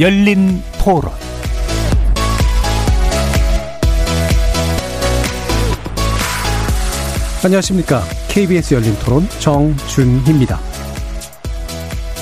열린 토론 안녕하십니까. KBS 열린 토론 정준희입니다.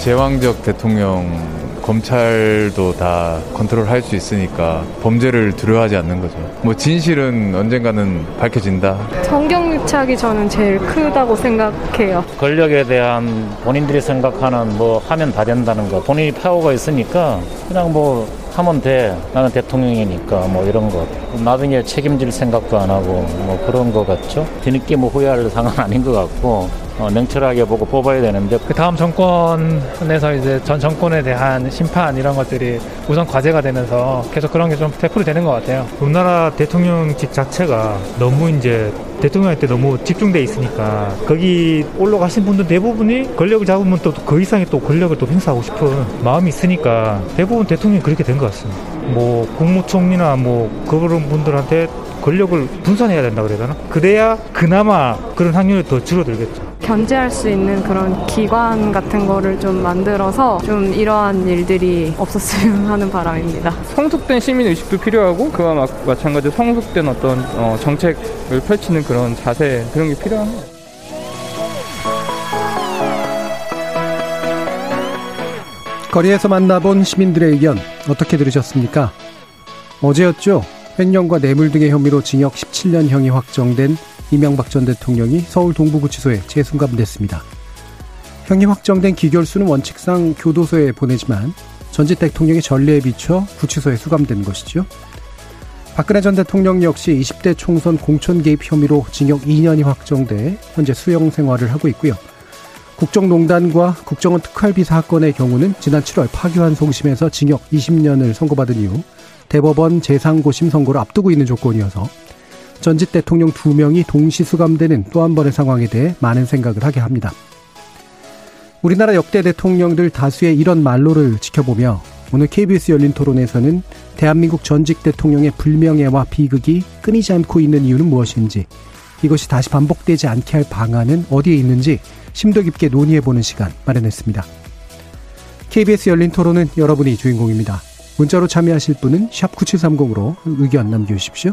제왕적 대통령 검찰도 다 컨트롤할 수 있으니까 범죄를 두려워하지 않는 거죠. 뭐 진실은 언젠가는 밝혀진다. 성경유착이 저는 제일 크다고 생각해요. 권력에 대한 본인들이 생각하는 뭐 하면 다 된다는 거 본인이 파워가 있으니까 그냥 뭐 하면 돼. 나는 대통령이니까 뭐 이런 거. 나중에 책임질 생각도 안 하고 뭐 그런 거 같죠. 뒤늦게 뭐 후회할 상황 아닌 것 같고 어, 냉철하게 보고 뽑아야 되는데 그 다음 정권에서 이제 전 정권에 대한 심판 이런 것들이 우선 과제가 되면서 계속 그런 게좀 되풀이 되는 것 같아요. 우리나라 대통령직 자체가 너무 이제 대통령한테 너무 집중돼 있으니까 거기 올라가신 분들 대부분이 권력을 잡으면 또 그 이상의 또 권력을 또 행사하고 싶은 마음이 있으니까 대부분 대통령이 그렇게 된 것 같습니다. 뭐 국무총리나 뭐 그런 분들한테 권력을 분산해야 된다 그래야 되나? 그래야 그나마 그런 확률이 더 줄어들겠죠. 견제할 수 있는 그런 기관 같은 거를 좀 만들어서 좀 이러한 일들이 없었으면 하는 바람입니다. 성숙된 시민 의식도 필요하고 그와 마, 마찬가지로 성숙된 어떤 어, 정책을 펼치는 그런 자세 그런 게 필요합니다. 거리에서 만나본 시민들의 의견 어떻게 들으셨습니까? 어제였죠. 횡령과 뇌물 등의 혐의로 징역 17년형이 확정된 이명박 전 대통령이 서울 동부구치소에 재순감됐습니다. 형이 확정된 기결수는 원칙상 교도소에 보내지만 전직 대통령의 전례에 비춰 구치소에 수감된 것이죠. 박근혜 전 대통령 역시 20대 총선 공천 개입 혐의로 징역 2년이 확정돼 현재 수용 생활을 하고 있고요. 국정농단과 국정원 특활비 사건의 경우는 지난 7월 파기환 송심에서 징역 20년을 선고받은 이후 대법원 재상고심 선고를 앞두고 있는 조건이어서 전직 대통령 두 명이 동시 수감되는 또 한 번의 상황에 대해 많은 생각을 하게 합니다. 우리나라 역대 대통령들 다수의 이런 말로를 지켜보며 오늘 KBS 열린 토론에서는 대한민국 전직 대통령의 불명예와 비극이 끊이지 않고 있는 이유는 무엇인지 이것이 다시 반복되지 않게 할 방안은 어디에 있는지 심도 깊게 논의해보는 시간 마련했습니다. KBS 열린 토론은 여러분이 주인공입니다. 문자로 참여하실 분은 9730으로 의견 남겨주십시오.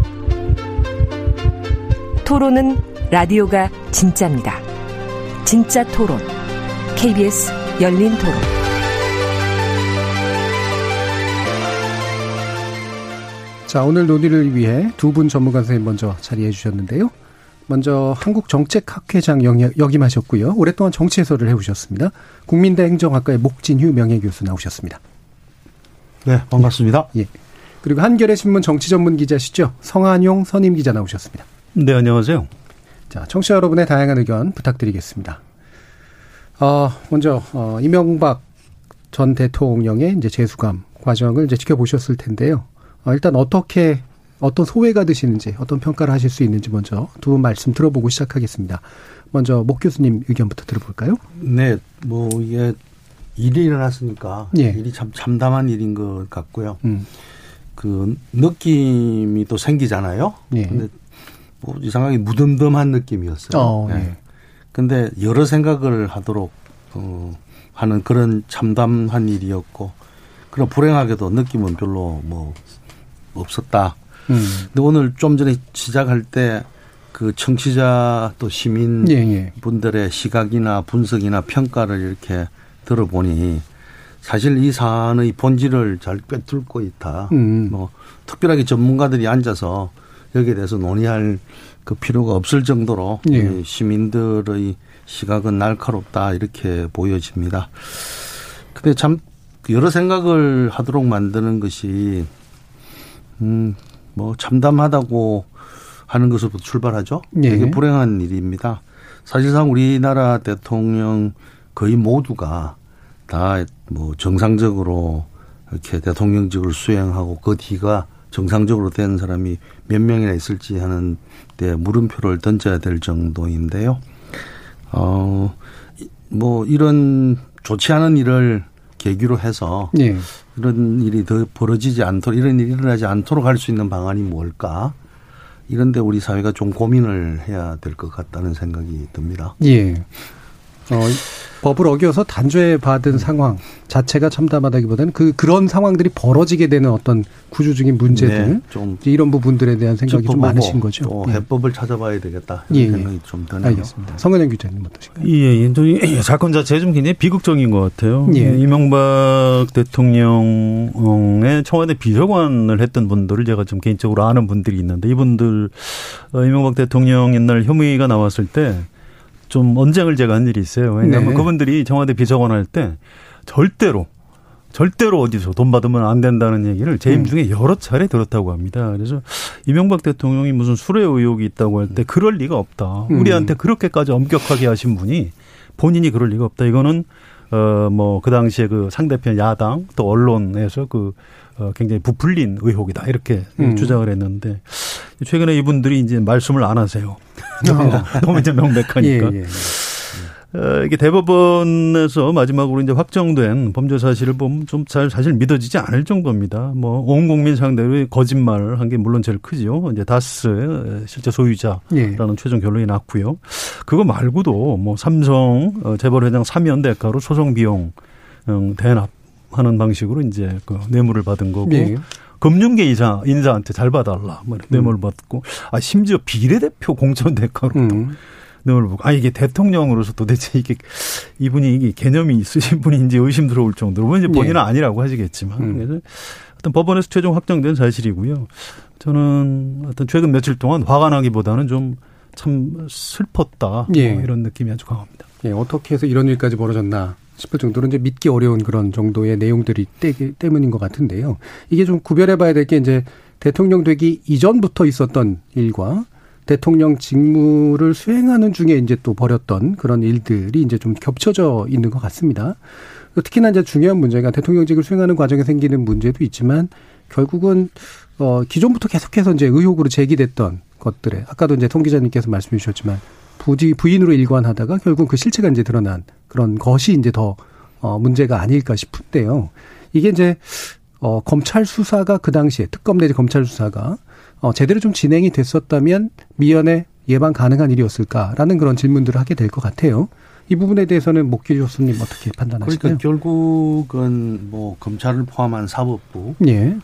토론은 라디오가 진짜입니다. 진짜 토론, KBS 열린 토론. 자, 오늘 논의를 위해 두 분 전문가 선생님 먼저 자리해 주셨는데요. 먼저 한국정책학회장 역임하셨고요. 오랫동안 정치 해설을 해오셨습니다. 국민대 행정학과의 목진휴 명예교수 나오셨습니다. 네, 반갑습니다. 예. 그리고 한겨레 신문 정치 전문 기자시죠. 성한용 선임 기자 나오셨습니다. 네, 안녕하세요. 자, 청취자 여러분의 다양한 의견 부탁드리겠습니다. 어, 먼저 어, 이명박 전 대통령의 이제 재수감 과정을 이제 지켜보셨을 텐데요. 어, 일단 어떻게 어떤 소외가 되시는지 어떤 평가를 하실 수 있는지 먼저 두 분 말씀 들어보고 시작하겠습니다. 먼저 목 교수님 의견부터 들어볼까요? 네, 뭐 이게 일이 일어났으니까 예. 일이 참 참담한 일인 것 같고요. 음. 그 느낌이 또 생기잖아요. 예. 근데 뭐 이상하게 무덤덤한 느낌이었어요. 어, 예. 네. 근데 여러 생각을 하도록 어, 하는 그런 참담한 일이었고 그런 불행하게도 느낌은 별로 뭐 없었다. 음. 근데 오늘 좀 전에 시작할 때 그 청취자 또 시민 예, 예. 분들의 시각이나 분석이나 평가를 이렇게 들어보니 사실 이 사안의 본질을 잘 꿰뚫고 있다. 음. 뭐 특별하게 전문가들이 앉아서 여기에 대해서 논의할 그 필요가 없을 정도로 예. 시민들의 시각은 날카롭다 이렇게 보여집니다. 근데 참 여러 생각을 하도록 만드는 것이 음뭐 참담하다고 하는 것으로부터 출발하죠. 예. 되게 불행한 일입니다. 사실상 우리나라 대통령 거의 모두가 다 뭐 정상적으로 이렇게 대통령직을 수행하고 그 뒤가 정상적으로 된 사람이 몇 명이나 있을지 하는 데 물음표를 던져야 될 정도인데요. 어, 뭐 이런 좋지 않은 일을 계기로 해서 예. 이런 일이 더 벌어지지 않도록 이런 일이 일어나지 않도록 할 수 있는 방안이 뭘까? 이런데 우리 사회가 좀 고민을 해야 될 것 같다는 생각이 듭니다. 예. 어, 법을 어겨서 단죄 받은 상황 자체가 참담하다기보다는 그 그런 상황들이 벌어지게 되는 어떤 구조적인 문제들 네, 좀 이런 부분들에 대한 생각이 좀 많으신 거죠. 또 예. 해법을 찾아봐야 되겠다. 예, 예. 생각이 좀 드네요. 알겠습니다. 성은영 기자님 어떠신가요? 예, 예. 사건 자체가 좀 굉장히 비극적인 것 같아요. 예. 이명박 대통령의 청와대 비서관을 했던 분들을 제가 좀 개인적으로 아는 분들이 있는데 이분들 어, 이명박 대통령 옛날 혐의가 나왔을 때 좀 언쟁을 제가 한 일이 있어요. 왜냐하면 네. 그분들이 청와대 비서관 할 때 절대로 절대로 어디서 돈 받으면 안 된다는 얘기를 재임 음. 중에 여러 차례 들었다고 합니다. 그래서 이명박 대통령이 무슨 수뢰 의혹이 있다고 할 때 그럴 리가 없다. 음. 우리한테 그렇게까지 엄격하게 하신 분이 본인이 그럴 리가 없다. 이거는 어 뭐 그 당시에 그 상대편 야당 또 언론에서 그 어, 굉장히 부풀린 의혹이다 이렇게 음. 주장을 했는데 최근에 이분들이 이제 말씀을 안 하세요. 어. 너무 이제 명백하니까. 예, 예, 예. 어, 이게 대법원에서 마지막으로 이제 확정된 범죄 사실을 보면 좀 잘 사실 믿어지지 않을 정도입니다. 뭐 온 국민 상대로 거짓말을 한 게 물론 제일 크죠. 이제 다스 실제 소유자라는 예. 최종 결론이 났고요. 그거 말고도 뭐 삼성 어, 재벌 회장 사면 대가로 소송 비용 음, 대납 하는 방식으로 이제 그 뇌물을 받은 거고 네. 금융계 이사 인사한테 잘 봐달라 뭐 뇌물 음. 받고 아 심지어 비례대표 공천 대가로 음. 뇌물 받고 아 이게 대통령으로서 도대체 이게 이분이 이게 개념이 있으신 분인지 의심 들어올 정도로 뭐 이제 네. 본인은 네. 아니라고 하시겠지만 음. 그래서 어떤 법원에서 최종 확정된 사실이고요. 저는 어떤 최근 며칠 동안 화가 나기보다는 좀 참 슬펐다 예. 뭐 이런 느낌이 아주 강합니다. 예, 어떻게 해서 이런 일까지 벌어졌나 싶을 정도로 이제 믿기 어려운 그런 정도의 내용들이 때, 때문인 것 같은데요. 이게 좀 구별해 봐야 될 게 이제 대통령 되기 이전부터 있었던 일과 대통령 직무를 수행하는 중에 이제 또 벌였던 그런 일들이 이제 좀 겹쳐져 있는 것 같습니다. 특히나 이제 중요한 문제가 대통령직을 수행하는 과정에 생기는 문제도 있지만 결국은 어 기존부터 계속해서 이제 의혹으로 제기됐던 것들에 아까도 이제 송 기자님께서 말씀해 주셨지만 부지 부인으로 일관하다가 결국 그 실체가 이제 드러난 그런 것이 이제 더 어, 문제가 아닐까 싶은데요. 이게 이제 어, 검찰 수사가 그 당시에 특검 내지 검찰 수사가 어, 제대로 좀 진행이 됐었다면 미연에 예방 가능한 일이었을까라는 그런 질문들을 하게 될 것 같아요. 이 부분에 대해서는 목길 교수님 어떻게 판단하실까요? 그러니까 결국은 뭐 검찰을 포함한 사법부가 예.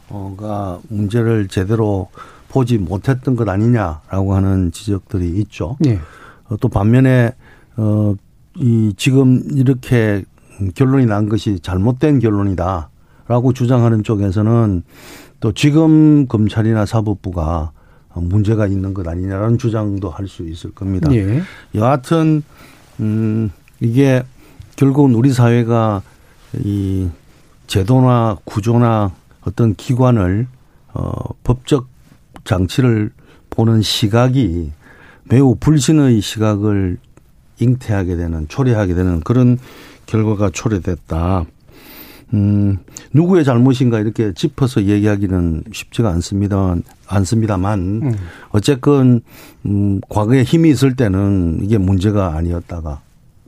문제를 제대로 보지 못했던 것 아니냐라고 하는 지적들이 있죠. 예. 어, 또 반면에 어 이 지금 이렇게 결론이 난 것이 잘못된 결론이다라고 주장하는 쪽에서는 또 지금 검찰이나 사법부가 문제가 있는 것 아니냐라는 주장도 할 수 있을 겁니다. 예. 여하튼 음 이게 결국은 우리 사회가 이 제도나 구조나 어떤 기관을 어 법적 장치를 보는 시각이 매우 불신의 시각을 잉태하게 되는 초래하게 되는 그런 결과가 초래됐다. 음, 누구의 잘못인가 이렇게 짚어서 얘기하기는 쉽지가 않습니다. 않습니다만, 음. 어쨌건, 음, 과거에 힘이 있을 때는 이게 문제가 아니었다가,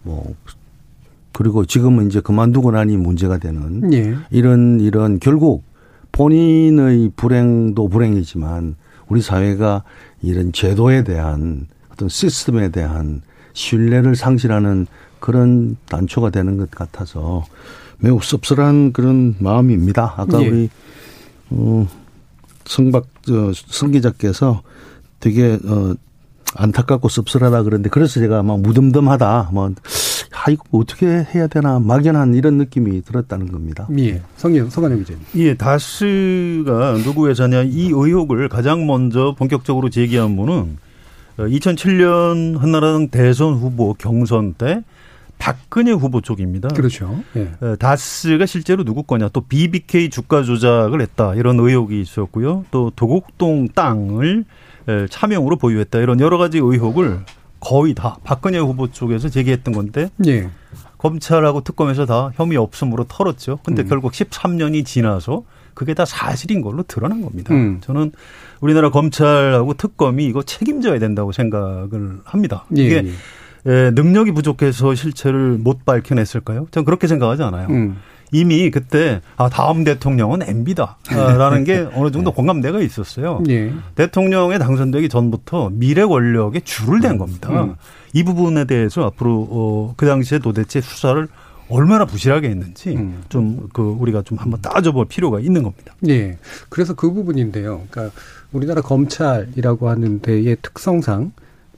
뭐, 그리고 지금은 이제 그만두고 나니 문제가 되는 예. 이런, 이런 결국 본인의 불행도 불행이지만 우리 사회가 이런 제도에 대한 어떤 시스템에 대한 신뢰를 상실하는 그런 단초가 되는 것 같아서 매우 씁쓸한 그런 마음입니다. 아까 예. 우리 어 성박 저성 기자께서 되게 어 안타깝고 씁쓸하다 그런데 그래서 제가 막 무덤덤하다 뭐 아, 이거 어떻게 해야 되나 막연한 이런 느낌이 들었다는 겁니다. 예. 성현, 성관영 기자님. 예, 다스가 누구 회사냐 이 의혹을 가장 먼저 본격적으로 제기한 분은 2007년 어, 한나라당 대선 후보 경선 때 박근혜 후보 쪽입니다. 그렇죠. 예. 어, 다스가 실제로 누구 거냐 또 BBK 주가 조작을 했다 이런 의혹이 있었고요. 또 도곡동 땅을 차명으로 보유했다 이런 여러 가지 의혹을 거의 다 박근혜 후보 쪽에서 제기했던 건데 예. 검찰하고 특검에서 다 혐의 없음으로 털었죠. 근데 음. 결국 13년이 지나서 그게 다 사실인 걸로 드러난 겁니다. 음. 저는 우리나라 검찰하고 특검이 이거 책임져야 된다고 생각을 합니다. 예, 이게 예. 예, 능력이 부족해서 실체를 못 밝혀냈을까요? 저는 그렇게 생각하지 않아요. 음. 이미 그때 아 다음 대통령은 MB다라는 게 어느 정도 네. 공감대가 있었어요. 예. 대통령에 당선되기 전부터 미래 권력에 줄을 댄 음. 겁니다. 음. 이 부분에 대해서 앞으로 어, 그 당시에 도대체 수사를 얼마나 부실하게 했는지 음. 좀그 우리가 좀 한번 따져볼 필요가 있는 겁니다. 예. 그래서 그 부분인데요. 그러니까 우리나라 검찰이라고 하는 데의 특성상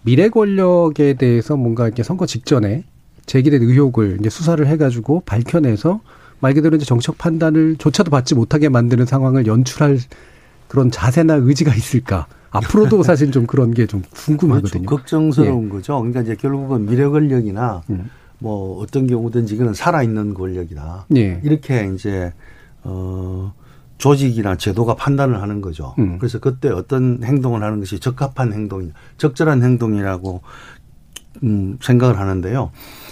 미래 권력에 대해서 뭔가 이제 선거 직전에 제기된 의혹을 이제 수사를 해가지고 밝혀내서 말 그대로 이제 정책 판단을 조차도 받지 못하게 만드는 상황을 연출할 그런 자세나 의지가 있을까? 앞으로도 사실 좀 그런 게 좀 궁금하거든요. 그렇죠. 걱정스러운 예. 거죠. 그러니까 이제 결국은 미래 권력이나 음. 뭐 어떤 경우든지 이거는 살아있는 권력이다. 예. 이렇게 이제 어 조직이나 제도가 판단을 하는 거죠. 음. 그래서 그때 어떤 행동을 하는 것이 적합한 행동이 적절한 행동이라고 음 생각을 하는데요.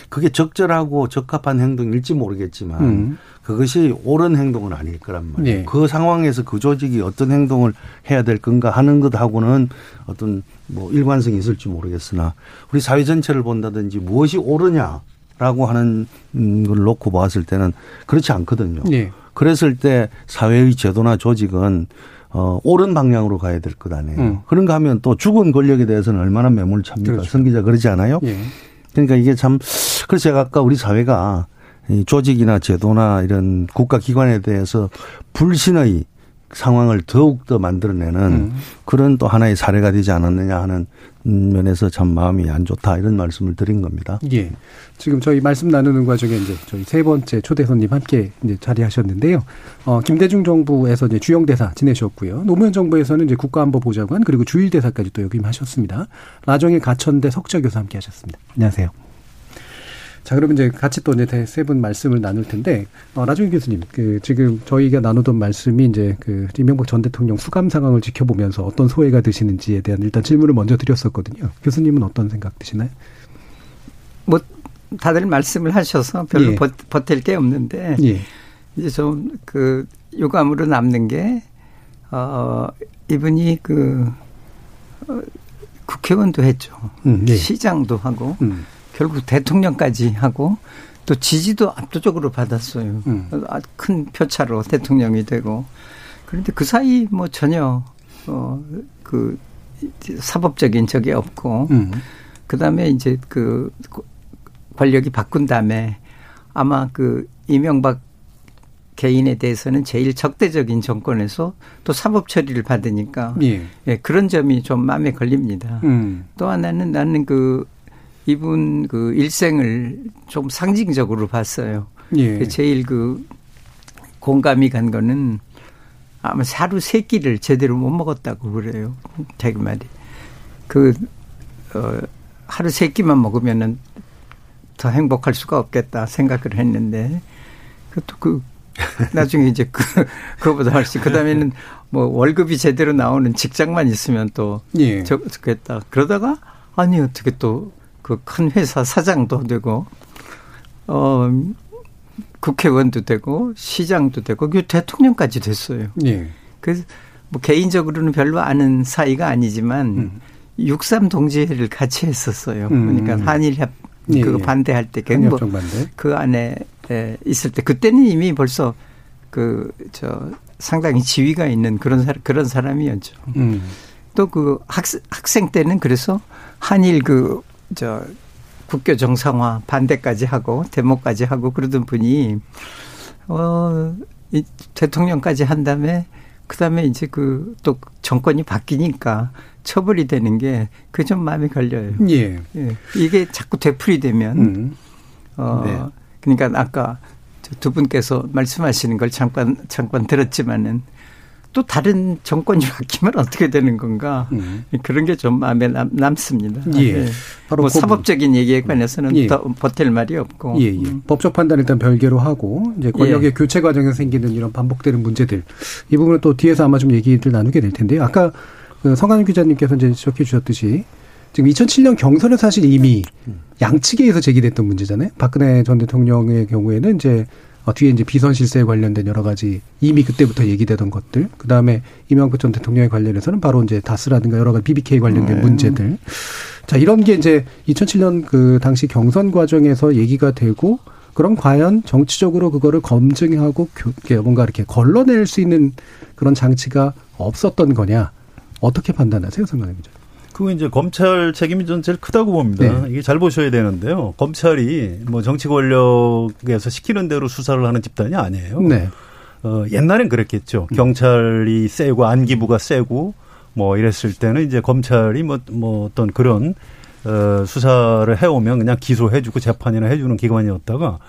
그게 적절하고 적합한 행동일지 모르겠지만 음. 그것이 옳은 행동은 아닐 거란 말이에요. 네. 그 상황에서 그 조직이 어떤 행동을 해야 될 건가 하는 것하고는 어떤 뭐 일관성이 있을지 모르겠으나 우리 사회 전체를 본다든지 무엇이 옳으냐 라고 하는 걸 놓고 봤을 때는 그렇지 않거든요. 네. 그랬을 때 사회의 제도나 조직은 어, 옳은 방향으로 가야 될 것 아니에요. 음. 그런가 하면 또 죽은 권력에 대해서는 얼마나 매몰 찹니까? 그렇죠. 성 기자 그러지 않아요? 예. 그러니까 이게 참 그래서 제가 아까 우리 사회가 이 조직이나 제도나 이런 국가기관에 대해서 불신의 상황을 더욱더 만들어내는 음. 그런 또 하나의 사례가 되지 않았느냐 하는 면에서 참 마음이 안 좋다 이런 말씀을 드린 겁니다. 예. 지금 저희 말씀 나누는 과정에 이제 저희 세 번째 초대 손님 함께 이제 자리하셨는데요. 어, 김대중 정부에서 이제 주영 대사 지내셨고요. 노무현 정부에서는 이제 국가안보보좌관 그리고 주일 대사까지 또 역임하셨습니다. 라정일 가천대 석좌 교수 함께 하셨습니다. 안녕하세요. 자, 그러면 이제 같이 또 이제 세 분 말씀을 나눌 텐데, 어, 나중에 교수님, 그, 지금 저희가 나누던 말씀이 이제 그, 이명박 전 대통령 수감 상황을 지켜보면서 어떤 소회가 드시는지에 대한 일단 질문을 먼저 드렸었거든요. 교수님은 어떤 생각 드시나요? 뭐, 다들 말씀을 하셔서 별로 예. 버, 버틸 게 없는데, 예. 이제 좀 그, 유감으로 남는 게, 어, 이분이 그, 어, 국회의원도 했죠. 음, 예. 시장도 하고, 음. 결국 대통령까지 하고 또 지지도 압도적으로 받았어요. 음. 아, 큰 표차로 대통령이 되고 그런데 그 사이 뭐 전혀 어그 사법적인 적이 없고 음. 그다음에 이제 그 권력이 바꾼 다음에 아마 그 이명박 개인에 대해서는 제일 적대적인 정권에서 또 사법 처리를 받으니까 예. 예 그런 점이 좀 마음에 걸립니다. 음. 또 하나는 나는 그 이분 그 일생을 좀 상징적으로 봤어요. 예. 제일 그 공감이 간 거는 아마 하루 세 끼를 제대로 못 먹었다고 그래요. 자기 말이. 그, 어, 하루 세 끼만 먹으면은 더 행복할 수가 없겠다 생각을 했는데, 그것도 그, 나중에 이제 그, 그거보다 훨씬, 그 다음에는 뭐 월급이 제대로 나오는 직장만 있으면 또 예. 좋겠다. 그러다가, 아니, 어떻게 또 그 큰 회사 사장도 되고 어 국회의원도 되고 시장도 되고 그 대통령까지 됐어요. 예. 그래서 뭐 개인적으로는 별로 아는 사이가 아니지만 음. 63 동지회를 같이 했었어요. 음. 그러니까 한일 협 예, 그거 예. 반대할 때 그, 뭐 반대. 그 안에 있을 때 그때는 이미 벌써 그 저 상당히 지위가 있는 그런 사람 그런 사람이었죠. 음. 또그 학생 학생 때는 그래서 한일 그 저 국교 정상화 반대까지 하고 데모까지 하고 그러던 분이 어 이 대통령까지 한 다음에 그다음에 이제 그 또 정권이 바뀌니까 처벌이 되는 게그좀 마음에 걸려요. 예. 예. 이게 자꾸 되풀이되면 음. 어 네. 그러니까 아까 두 분께서 말씀하시는 걸 잠깐 잠깐 들었지만은 또 다른 정권이 바뀌면 어떻게 되는 건가 음. 그런 게 좀 마음에 남, 습니다 예. 네. 바로 뭐 그 사법적인 얘기에 관해서는 예. 더 버틸 말이 없고 예, 예. 음. 법적 판단 일단 별개로 하고 이제 권력의 예. 교체 과정에서 생기는 이런 반복되는 문제들 이 부분은 또 뒤에서 아마 좀 얘기를 나누게 될 텐데요. 아까 그 성관윤 기자님께서 이제 지적해 주셨듯이 지금 2007년 경선은 사실 이미 양측에서 제기됐던 문제잖아요. 박근혜 전 대통령의 경우에는 이제 어, 뒤에 이제 비선 실세에 관련된 여러 가지 이미 그때부터 얘기되던 것들, 그 다음에 이명박 전 대통령에 관련해서는 바로 이제 다스라든가 여러 가지 BBK 관련된 네. 문제들. 자 이런 게 이제 2007년 그 당시 경선 과정에서 얘기가 되고 그럼 과연 정치적으로 그거를 검증하고 뭔가 이렇게 걸러낼 수 있는 그런 장치가 없었던 거냐 어떻게 판단하세요, 성관님 기자? 그거 이제 검찰 책임이 전 제일 크다고 봅니다. 네. 이게 잘 보셔야 되는데요. 검찰이 뭐 정치 권력에서 시키는 대로 수사를 하는 집단이 아니에요. 네. 어, 옛날엔 그랬겠죠. 음. 경찰이 세고 안기부가 세고 뭐 이랬을 때는 이제 검찰이 뭐, 뭐 어떤 그런 어, 수사를 해오면 그냥 기소해주고 재판이나 해주는 기관이었다가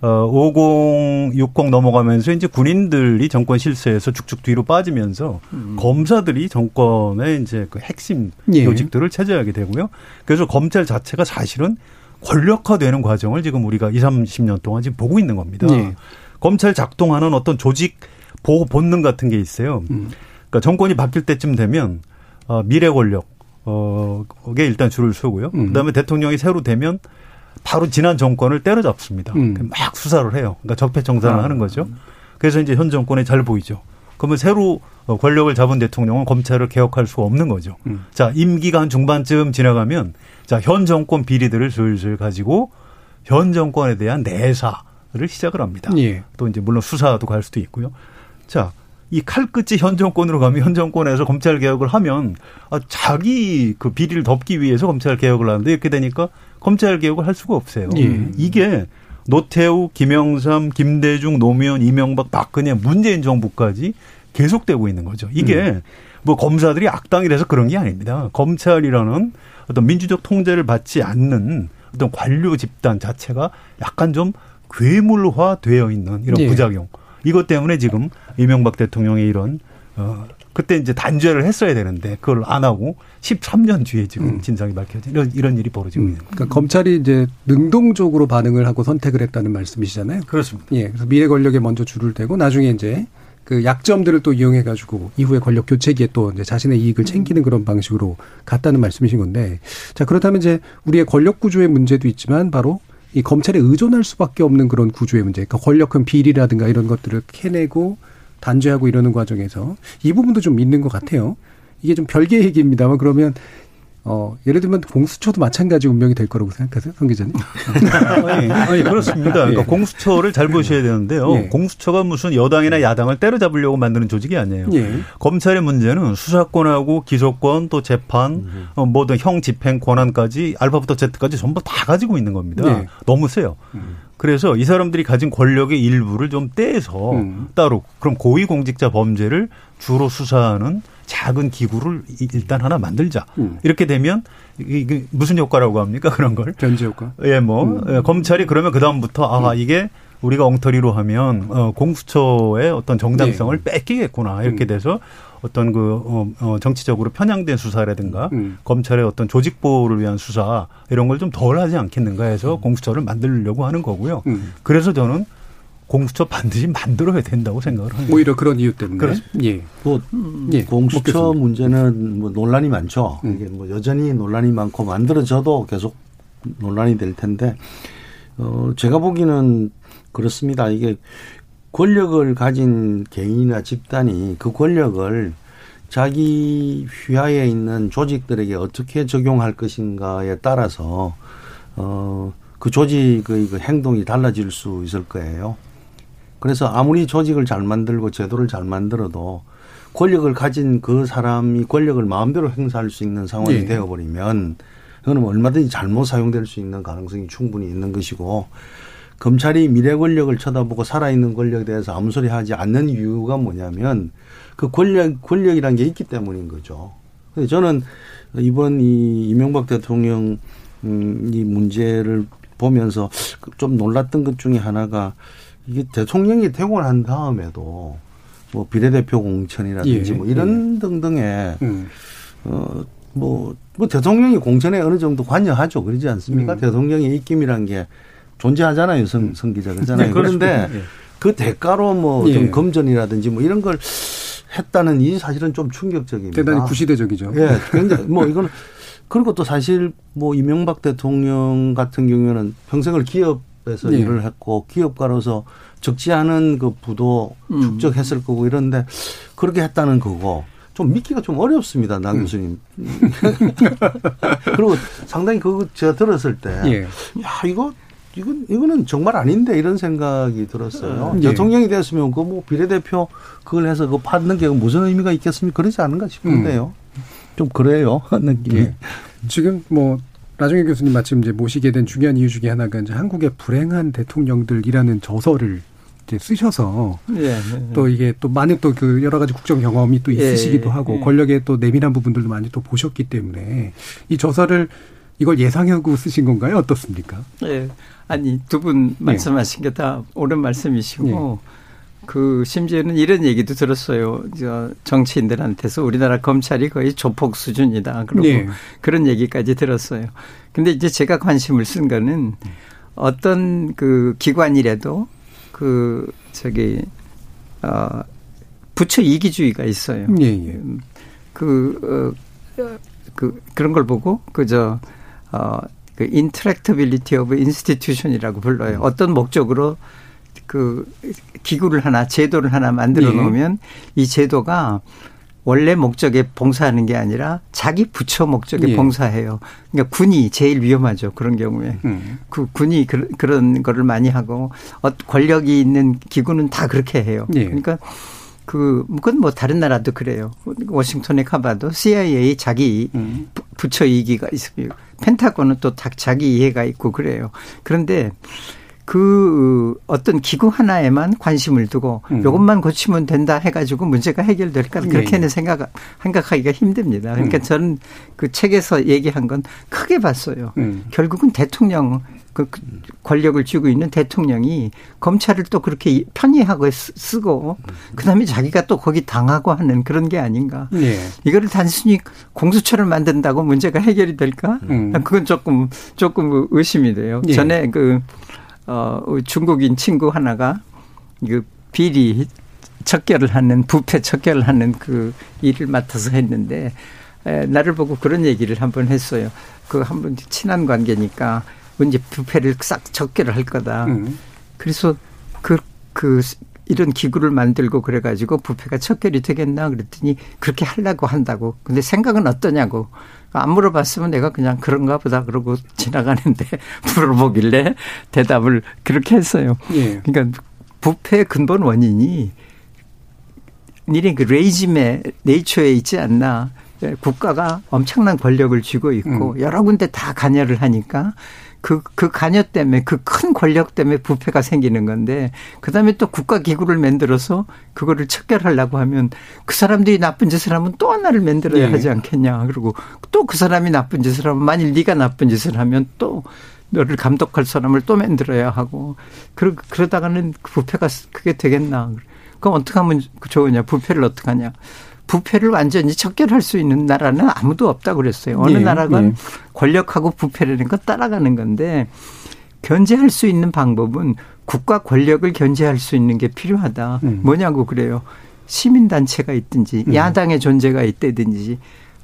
어, 50, 60 넘어가면서 이제 군인들이 정권 실세에서 쭉쭉 뒤로 빠지면서 음. 검사들이 정권의 이제 그 핵심 예. 조직들을 차지하게 되고요. 그래서 검찰 자체가 사실은 권력화되는 과정을 지금 우리가 20, 30년 동안 지금 보고 있는 겁니다. 예. 검찰 작동하는 어떤 조직 보호 본능 같은 게 있어요. 음. 그러니까 정권이 바뀔 때쯤 되면 어, 미래 권력 어게 일단 줄을 서고요. 음. 그다음에 대통령이 새로 되면 바로 지난 정권을 때려잡습니다. 음. 막 수사를 해요. 그러니까 적폐청산을 아. 하는 거죠. 그래서 이제 현 정권에 잘 보이죠. 그러면 새로 어, 권력을 잡은 대통령은 검찰을 개혁할 수가 없는 거죠. 음. 자, 임기가 한 중반쯤 지나가면 자, 현 정권 비리들을 슬슬 가지고 현 정권에 대한 내사를 시작을 합니다. 예. 또 이제 물론 수사도 갈 수도 있고요. 자, 이 칼끝이 현 정권으로 가면 현 정권에서 검찰 개혁을 하면 아, 자기 그 비리를 덮기 위해서 검찰 개혁을 하는데 이렇게 되니까 검찰 개혁을 할 수가 없어요. 예. 이게 노태우, 김영삼, 김대중, 노무현, 이명박, 박근혜, 문재인 정부까지 계속되고 있는 거죠. 이게 음. 뭐 검사들이 악당이라서 그런 게 아닙니다. 검찰이라는 어떤 민주적 통제를 받지 않는 어떤 관료 집단 자체가 약간 좀 괴물화되어 있는 이런 예. 부작용. 이것 때문에 지금 이명박 대통령의 이런 어 그때 이제 단죄를 했어야 되는데 그걸 안 하고 13년 뒤에 지금 음. 진상이 밝혀진 이런 이런 일이 벌어지고 음. 있는 거예요. 그러니까 검찰이 이제 능동적으로 반응을 하고 선택을 했다는 말씀이시잖아요. 그렇습니다. 예. 그래서 미래 권력에 먼저 줄을 대고 나중에 이제 그 약점들을 또 이용해 가지고 이후에 권력 교체기에 또 이제 자신의 이익을 챙기는 그런 방식으로 갔다는 말씀이신 건데 자 그렇다면 이제 우리의 권력 구조의 문제도 있지만 바로 이 검찰에 의존할 수밖에 없는 그런 구조의 문제, 그러니까 권력형 비리라든가 이런 것들을 캐내고 단죄하고 이러는 과정에서 이 부분도 좀 있는 것 같아요. 이게 좀 별개의 얘기입니다만 그러면 어, 예를 들면 공수처도 마찬가지 운명이 될 거라고 생각하세요, 성 기자님? 아니, 아니, 그렇습니다. 그러니까 예. 공수처를 잘 보셔야 되는데요. 예. 공수처가 무슨 여당이나 야당을 때려잡으려고 만드는 조직이 아니에요. 예. 검찰의 문제는 수사권하고 기소권 또 재판 음. 어, 모든 형 집행 권한까지 알파부터 Z까지 전부 다 가지고 있는 겁니다. 예. 너무 세요. 음. 그래서 이 사람들이 가진 권력의 일부를 좀 떼서 음. 따로 그럼 고위공직자 범죄를 주로 수사하는 작은 기구를 일단 하나 만들자. 음. 이렇게 되면 이게 무슨 효과라고 합니까? 그런 걸. 변제 효과. 예, 뭐 음. 예, 검찰이 그러면 그 다음부터 아 음. 이게 우리가 엉터리로 하면 어, 공수처의 어떤 정당성을 네. 뺏기겠구나 이렇게 음. 돼서 어떤 그 어, 어, 정치적으로 편향된 수사라든가 음. 검찰의 어떤 조직 보호를 위한 수사 이런 걸 좀 덜 하지 않겠는가 해서 음. 공수처를 만들려고 하는 거고요. 음. 그래서 저는 공수처 반드시 만들어야 된다고 생각을 합니다. 오히려 그런 이유 때문에. 그렇습니다. 예. 뭐 예. 공수처 먹겠습니다. 문제는 뭐 논란이 많죠. 음. 이게 뭐 여전히 논란이 많고 만들어져도 계속 논란이 될 텐데 어 제가 보기에는 그렇습니다. 이게 권력을 가진 개인이나 집단이 그 권력을 자기 휘하에 있는 조직들에게 어떻게 적용할 것인가에 따라서 어 그 조직의 그 행동이 달라질 수 있을 거예요. 그래서 아무리 조직을 잘 만들고 제도를 잘 만들어도 권력을 가진 그 사람이 권력을 마음대로 행사할 수 있는 상황이 네. 되어버리면 그거는 얼마든지 잘못 사용될 수 있는 가능성이 충분히 있는 것이고 검찰이 미래 권력을 쳐다보고 살아있는 권력에 대해서 아무 소리 하지 않는 이유가 뭐냐면 그 권력, 권력이란 게 있기 때문인 거죠. 근데 저는 이번 이 이명박 대통령 음, 이 문제를 보면서 좀 놀랐던 것 중에 하나가 이게 대통령이 되고 난 다음에도 뭐 비례대표 공천이라든지 예, 뭐 이런 예. 등등의 음. 어 뭐 뭐 대통령이 공천에 어느 정도 관여하죠 그러지 않습니까? 음. 대통령의 입김이란 게 존재하잖아요 성, 음. 성 기자 그잖아요. 네, 그런데 예. 그 대가로 뭐좀 예. 검전이라든지 뭐 이런 걸 했다는 이 사실은 좀 충격적입니다. 대단히 구시대적이죠. 예, 굉장히 뭐 이거는 그리고 또 사실 뭐 이명박 대통령 같은 경우에는 평생을 기업에서 네. 일을 했고 기업가로서 적지 않은 그 부도 음. 축적했을 거고 이런데 그렇게 했다는 거고 좀 믿기가 좀 어렵습니다, 나 음. 교수님. 그리고 상당히 그거 제가 들었을 때, 예. 야 이거 이건 이거는 정말 아닌데 이런 생각이 들었어요. 예. 대통령이 됐으면 그 뭐 비례대표 그걸 해서 그 받는 게 무슨 의미가 있겠습니까? 그러지 않은가 싶은데요. 음. 좀 그래요 느낌이. 예. 지금 뭐 나중에 교수님 마침 이제 모시게 된 중요한 이유 중에 하나가 이제 한국의 불행한 대통령들이라는 저서를 이제 쓰셔서 예, 네, 네. 또 이게 또 많은 또 그 여러 가지 국정 경험이 또 있으시기도 예, 하고 예. 권력에 또 내밀한 부분들도 많이 또 보셨기 때문에 이 저서를 이걸 예상하고 쓰신 건가요? 어떻습니까? 예. 아니 두 분 말씀하신 게 다 옳은 말씀이시고 그 심지어는 이런 얘기도 들었어요. 저 정치인들한테서 우리나라 검찰이 거의 조폭 수준이다. 그리고 네. 그런 얘기까지 들었어요. 근데 이제 제가 관심을 쓴 거는 어떤 그 기관이라도 그 저기 어 부처 이기주의가 있어요. 예, 예. 그, 어, 그, 그런 걸 보고, 그저, 어, 그, intractability of institution이라고 불러요. 어떤 목적으로 그 기구를 하나 제도를 하나 만들어 예. 놓으면 이 제도가 원래 목적에 봉사하는 게 아니라 자기 부처 목적에 예. 봉사해요. 그러니까 군이 제일 위험하죠. 그런 경우에. 음. 그 군이 그, 그런 거를 많이 하고 어, 권력이 있는 기구는 다 그렇게 해요. 예. 그러니까 그, 그건 뭐 다른 나라도 그래요. 워싱턴에 가봐도 CIA 자기 음. 부처 이기가 있습니다. 펜타곤은 또 자기 이해가 있고 그래요. 그런데 그 어떤 기구 하나에만 관심을 두고 음. 이것만 고치면 된다 해가지고 문제가 해결될까 그렇게는 예. 생각 생각하기가 힘듭니다. 그러니까 음. 저는 그 책에서 얘기한 건 크게 봤어요. 음. 결국은 대통령 그 권력을 쥐고 있는 대통령이 검찰을 또 그렇게 편의하고 쓰고 그다음에 자기가 또 거기 당하고 하는 그런 게 아닌가. 네. 이거를 단순히 공수처를 만든다고 문제가 해결이 될까? 음. 그건 조금 조금 의심이 돼요. 네. 전에 그 어, 중국인 친구 하나가 그 비리 척결을 하는 부패 척결을 하는 그 일을 맡아서 했는데 에, 나를 보고 그런 얘기를 한번 했어요. 그 한번 친한 관계니까 이제 부패를 싹 척결을 할 거다. 음. 그래서 그, 그 이런 기구를 만들고 그래가지고 부패가 척결이 되겠나 그랬더니 그렇게 하려고 한다고. 근데 생각은 어떠냐고. 안 물어봤으면 내가 그냥 그런가 보다 그러고 지나가는데 물어보길래 대답을 그렇게 했어요. 예. 그러니까 부패의 근본 원인이 니네 그 레이즘의 네이처에 있지 않나. 국가가 엄청난 권력을 쥐고 있고 음. 여러 군데 다 관여를 하니까 그, 그 관여 때문에 그 큰 권력 때문에 부패가 생기는 건데 그 다음에 또 국가기구를 만들어서 그거를 척결하려고 하면 그 사람들이 나쁜 짓을 하면 또 하나를 만들어야 네. 하지 않겠냐. 그리고 또 그 사람이 나쁜 짓을 하면 만일 네가 나쁜 짓을 하면 또 너를 감독할 사람을 또 만들어야 하고 그러, 그러다가는 그 부패가 그게 되겠나. 그럼 어떻게 하면 좋으냐. 부패를 어떻게 하냐. 부패를 완전히 척결할 수 있는 나라는 아무도 없다고 그랬어요. 어느 네, 나라가 네. 권력하고 부패라는 건 따라가는 건데 견제할 수 있는 방법은 국가 권력을 견제할 수 있는 게 필요하다. 음. 뭐냐고 그래요. 시민단체가 있든지 음. 야당의 존재가 있다든지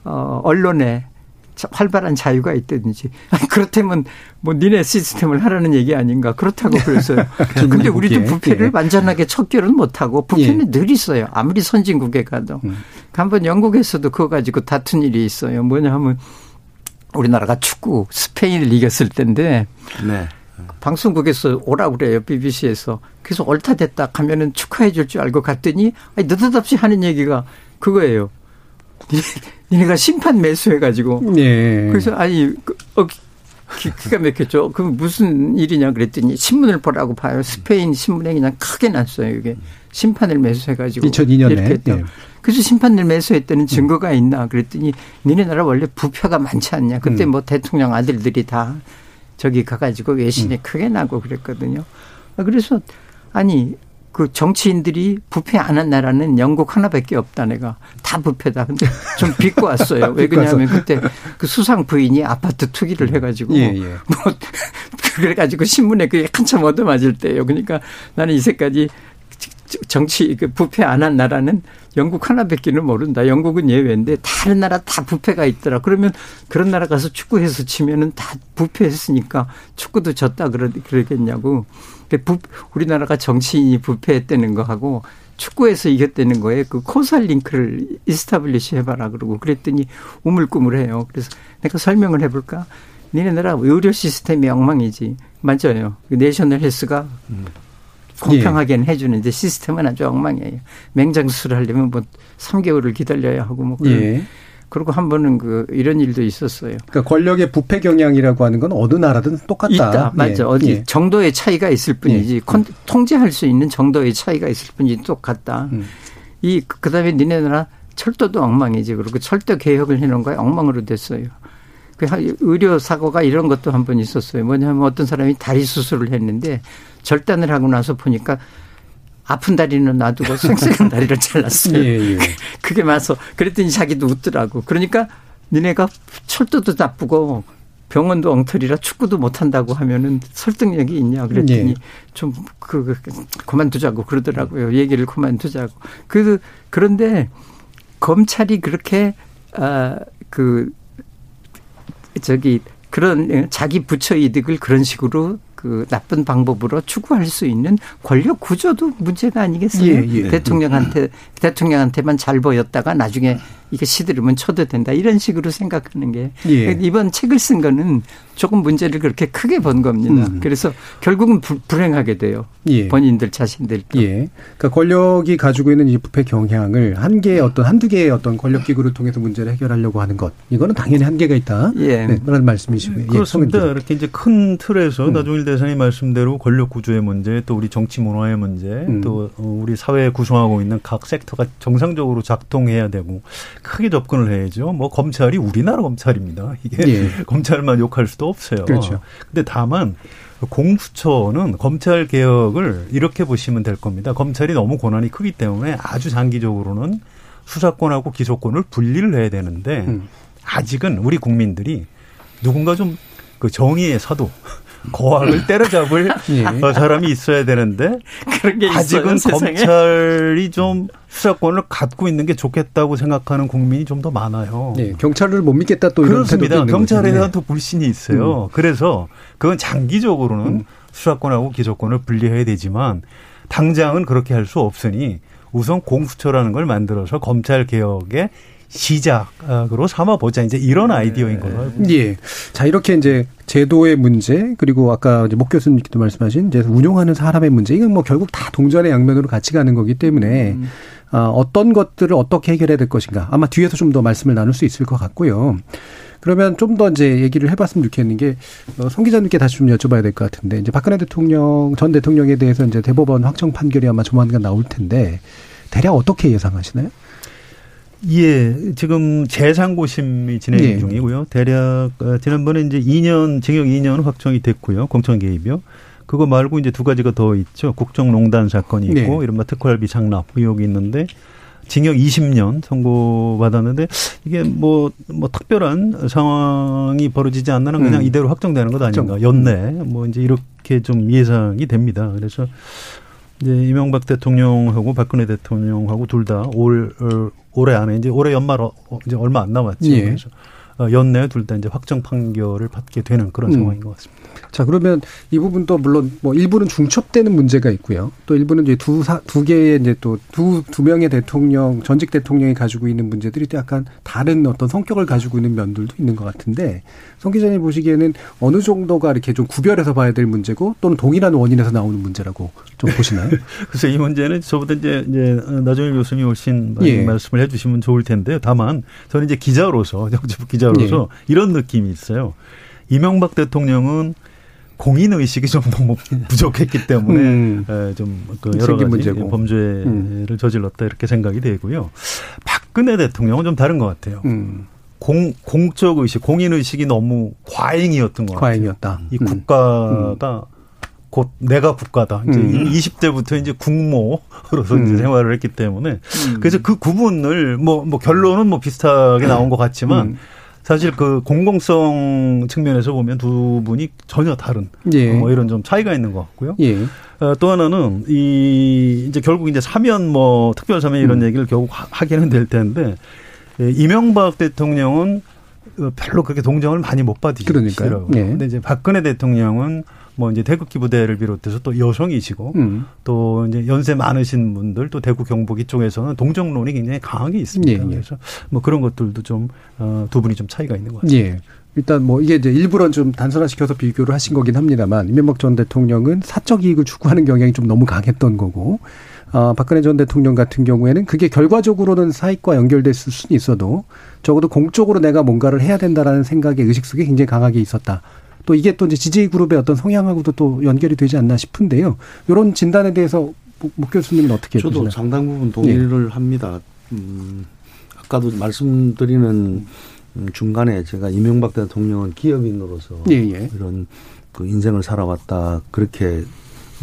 어, 언론에 활발한 자유가 있다든지 그렇다면 뭐 니네 시스템을 하라는 얘기 아닌가 그렇다고 그랬어요. 근데 우리도 부패를 예. 완전하게 척결은 못하고 부패는 예. 늘 있어요. 아무리 선진국에 가도. 음. 한번 영국에서도 그거 가지고 다툰 일이 있어요. 뭐냐 하면 우리나라가 축구 스페인을 이겼을 때인데 네. 방송국에서 오라고 그래요. BBC에서. 그래서 옳다 됐다 하면은 축하해 줄 줄 알고 갔더니 아니 느닷없이 하는 얘기가 그거예요. 니네가 심판 매수해가지고. 네. 그래서 아니, 그, 어, 기, 가 막혔죠. 그럼 무슨 일이냐 그랬더니 신문을 보라고 봐요. 스페인 신문에 그냥 크게 났어요. 이게 심판을 매수해가지고. 2002년에. 이렇게 했다. 네. 그래서 심판을 매수했다는 증거가 있나 그랬더니 니네 나라 원래 부패가 많지 않냐. 그때 음. 뭐 대통령 아들들이 다 저기 가가지고 외신이 음. 크게 나고 그랬거든요. 그래서 아니 그 정치인들이 부패 안 한 나라는 영국 하나밖에 없다 내가 다 부패다. 근데 좀 빚고 왔어요. 왜 그러냐면 그때 그 수상 부인이 아파트 투기를 해가지고 예, 예. 뭐 그래가지고 신문에 그게 한참 얻어맞을 때예요. 그러니까 나는 이새까지 정치 그 부패 안 한 나라는 영국 하나밖에는 모른다. 영국은 예외인데 다른 나라 다 부패가 있더라. 그러면 그런 나라 가서 축구해서 치면은 다 부패했으니까 축구도 졌다 그러, 그러겠냐고. 우리나라가 정치인이 부패했다는 거하고 축구에서 이겼다는 거에 그 코살 링크를 이스타블리시 해봐라 그러고 그랬더니 우물꾸물해요. 그래서 내가 설명을 해볼까? 니네 나라 의료 시스템이 엉망이지. 맞아요. 그 내셔널 헬스가 음. 공평하게는 예. 해주는데 시스템은 아주 엉망이에요. 맹장 수술을 하려면 뭐 3개월을 기다려야 하고 뭐 그런. 예. 그리고 한 번은 그 이런 일도 있었어요. 그러니까 권력의 부패 경향이라고 하는 건 어느 나라든 똑같다. 있다. 맞죠. 예. 어디 예. 정도의 차이가 있을 뿐이지. 예. 컨, 통제할 수 있는 정도의 차이가 있을 뿐이지 똑같다. 음. 이 그다음에 니네 나라 철도도 엉망이지. 그리고 철도 개혁을 해놓은 거에 엉망으로 됐어요. 그 의료 사고가 이런 것도 한 번 있었어요. 뭐냐면 어떤 사람이 다리 수술을 했는데 절단을 하고 나서 보니까 아픈 다리는 놔두고 생생한 다리를 잘랐어요. 예, 예. 그게 맞서 그랬더니 자기도 웃더라고. 그러니까 니네가 철도도 나쁘고 병원도 엉터리라 축구도 못한다고 하면은 설득력이 있냐 그랬더니 예. 좀그 그, 그만두자고 그러더라고요. 얘기를 그만두자고. 그 그런데 검찰이 그렇게 아그 저기 그런 자기 부처 이득을 그런 식으로 그 나쁜 방법으로 추구할 수 있는 권력 구조도 문제가 아니겠어요? 예, 예. 대통령한테 대통령한테만 잘 보였다가 나중에 이게 시들으면 쳐도 된다 이런 식으로 생각하는 게 예. 이번 책을 쓴 거는 조금 문제를 그렇게 크게 본 겁니다. 음. 그래서 결국은 부, 불행하게 돼요. 예. 본인들 자신들도. 예. 그러니까 권력이 가지고 있는 이 부패 경향을 한 개의 어떤 한두 개의 어떤 권력 기구를 통해서 문제를 해결하려고 하는 것 이거는 당연히 한계가 있다. 예. 네, 그런 말씀이시고요. 예, 그렇습니다. 예, 이렇게 이제 큰 틀에서 음. 나종일 대사님 말씀대로 권력 구조의 문제, 또 우리 정치 문화의 문제, 음. 또 어, 우리 사회에 구성하고 있는 각 섹터가 정상적으로 작동해야 되고 크게 접근을 해야죠. 뭐 검찰이 우리나라 검찰입니다. 이게 예. 검찰만 욕할 수도 없어요. 그렇죠. 근데 다만 공수처는 검찰 개혁을 이렇게 보시면 될 겁니다. 검찰이 너무 권한이 크기 때문에 아주 장기적으로는 수사권하고 기소권을 분리를 해야 되는데 음. 아직은 우리 국민들이 누군가 좀 그 정의의 사도 거학을 때려잡을 예. 어, 사람이 있어야 되는데 아직은 있어요, 검찰이 좀 수사권을 갖고 있는 게 좋겠다고 생각하는 국민이 좀 더 많아요. 네, 경찰을 못 믿겠다 또 이런 그렇습니다. 경찰에 대한 또 불신이 있어요. 음. 그래서 그건 장기적으로는 음. 수사권하고 기소권을 분리해야 되지만 당장은 그렇게 할 수 없으니 우선 공수처라는 걸 만들어서 검찰 개혁에 시작으로 삼아보자 이제 이런 네. 아이디어인 거예요. 예. 자 이렇게 이제 제도의 문제 그리고 아까 이제 목 교수님께도 말씀하신 이제 운용하는 사람의 문제 이건 뭐 결국 다 동전의 양면으로 같이 가는 거기 때문에 음. 어, 어떤 것들을 어떻게 해결해야 될 것인가 아마 뒤에서 좀 더 말씀을 나눌 수 있을 것 같고요. 그러면 좀 더 이제 얘기를 해봤으면 좋겠는 게, 어, 송 기자님께 다시 좀 여쭤봐야 될 것 같은데, 이제 박근혜 대통령, 전 대통령에 대해서 이제 대법원 확정 판결이 아마 조만간 나올 텐데, 대략 어떻게 예상하시나요? 예, 지금 재상고심이 진행 예. 중이고요. 대략 어, 지난번에 이제 2년 징역 2년 확정이 됐고요. 공천 개입이요. 그거 말고 이제 두 가지가 더 있죠. 국정농단 사건이 있고 네. 이른바 특활비 상납 의혹이 있는데 징역 20년 선고받았는데 이게 뭐뭐 뭐 특별한 상황이 벌어지지 않는 한 그냥 음. 이대로 확정되는 것 아닌가. 연내 뭐 이제 이렇게 좀 예상이 됩니다. 그래서 이제 이명박 대통령하고 박근혜 대통령하고 둘 다 올 올해 안에 이제 올해 연말 어, 이제 얼마 안 남았죠. 예. 그래서 어, 연내 둘 다 이제 확정 판결을 받게 되는 그런 음. 상황인 것 같습니다. 자, 그러면 이 부분도 물론 뭐 일부는 중첩되는 문제가 있고요. 또 일부는 이제 두, 사, 두 개의 이제 또 두, 두 명의 대통령, 전직 대통령이 가지고 있는 문제들이 또 약간 다른 어떤 성격을 가지고 있는 면들도 있는 것 같은데 송 기자님 보시기에는 어느 정도가 이렇게 좀 구별해서 봐야 될 문제고 또는 동일한 원인에서 나오는 문제라고 좀 보시나요? 그래서 이 문제는 저보다 이제, 이제 나정일 교수님이 훨씬 예. 말씀을 해 주시면 좋을 텐데요. 다만 저는 이제 기자로서, 정치부 기자로서 예. 이런 느낌이 있어요. 이명박 대통령은 공인 의식이 좀 너무 부족했기 때문에 음. 좀그 여러 가지 문제고. 범죄를 음. 저질렀다 이렇게 생각이 되고요. 박근혜 대통령은 좀 다른 것 같아요. 음. 공 공적 의식, 공인 의식이 너무 과잉이었던 것 과잉이었다. 같아요. 이 음. 국가가 곧 내가 국가다. 이제 음. 20대부터 이제 국모로서 음. 이제 생활을 했기 때문에 음. 그래서 그 구분을 뭐뭐 뭐 결론은 뭐 비슷하게 나온 것 같지만 사실 그 공공성 측면에서 보면 두 분이 전혀 다른 예. 뭐 이런 좀 차이가 있는 것 같고요. 예. 어, 또 하나는 이 이제 결국 이제 사면 뭐 특별 사면 이런 음. 얘기를 결국 하기는 될 텐데 예, 이명박 대통령은 어, 별로 그렇게 동정을 많이 못 받으시더라고요. 예. 근데 이제 박근혜 대통령은 뭐 이제 태극기 부대를 비롯해서 또 여성이시고 음. 또 이제 연세 많으신 분들 또 대구 경북 이쪽에서는 동정론이 굉장히 강하게 있습니다. 예, 예. 그래서 뭐 그런 것들도 좀두 어, 분이 좀 차이가 있는 것 같아요. 예. 일단 뭐 이게 이제 일부러 좀 단순화시켜서 비교를 하신 거긴 합니다만 이명박 전 대통령은 사적 이익을 추구하는 경향이 좀 너무 강했던 거고 어, 박근혜 전 대통령 같은 경우에는 그게 결과적으로는 사익과 연결됐을 수는 있어도 적어도 공적으로 내가 뭔가를 해야 된다라는 생각의 의식 속에 굉장히 강하게 있었다. 또 이게 또 이제 지지 그룹의 어떤 성향하고도 또 연결이 되지 않나 싶은데요. 이런 진단에 대해서 목 교수님은 어떻게 저도 보시나요? 상당 부분 동의를 네. 합니다. 음, 아까도 말씀드리는 중간에 제가 이명박 대통령은 기업인으로서 예, 예. 이런 그 인생을 살아왔다 그렇게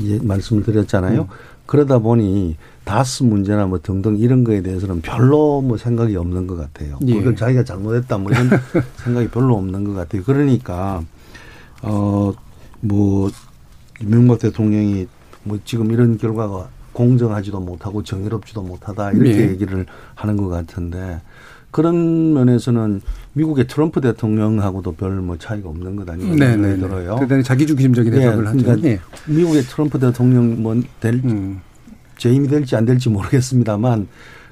예, 말씀을 드렸잖아요. 음. 그러다 보니 다스 문제나 뭐 등등 이런 거에 대해서는 별로 뭐 생각이 없는 것 같아요. 예. 그걸 자기가 잘못했다 뭐 이런 생각이 별로 없는 것 같아요. 그러니까 어뭐 이명박 대통령이 뭐 지금 이런 결과가 공정하지도 못하고 정의롭지도 못하다 이렇게 네. 얘기를 하는 것 같은데 그런 면에서는 미국의 트럼프 대통령하고도 별 뭐 차이가 없는 것 아닌가 네, 생각이 네, 네. 들어요. 대단히 자기중심적인 네, 하죠. 그러니까 네. 미국의 트럼프 대통령 뭐될 음. 재임이 될지 안 될지 모르겠습니다만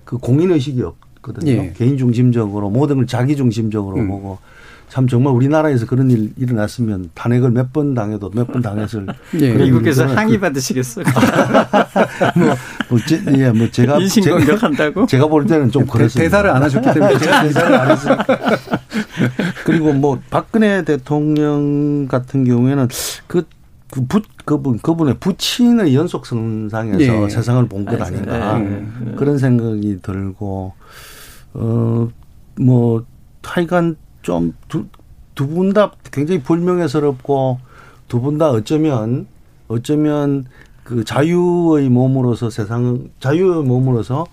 그 공인 의식이 없거든요. 예. 개인 중심적으로 모든 걸 자기 중심적으로 음. 보고 참 정말 우리나라에서 그런 일 일어났으면 탄핵을 몇 번 당해도 몇 번 당했을. 예. 미국에서 항의 그 받으시겠어. 뭐, 뭐, 제, 예, 뭐 제가 인신 공격한다고. 제가 볼 때는 좀 그랬어요. 대사를 안 하셨기 때문에 제가 대사를 안 했으니까. 그리고 뭐 박근혜 대통령 같은 경우에는 그. 그 부, 그분, 그분의 부친의 연속선상에서 예. 세상을 본 것 아닌가. 예. 그런 생각이 들고, 어, 뭐, 하여간 좀 두 분 다 굉장히 불명예스럽고 두 분 다 어쩌면 어쩌면 그 자유의 몸으로서 세상 자유의 몸으로서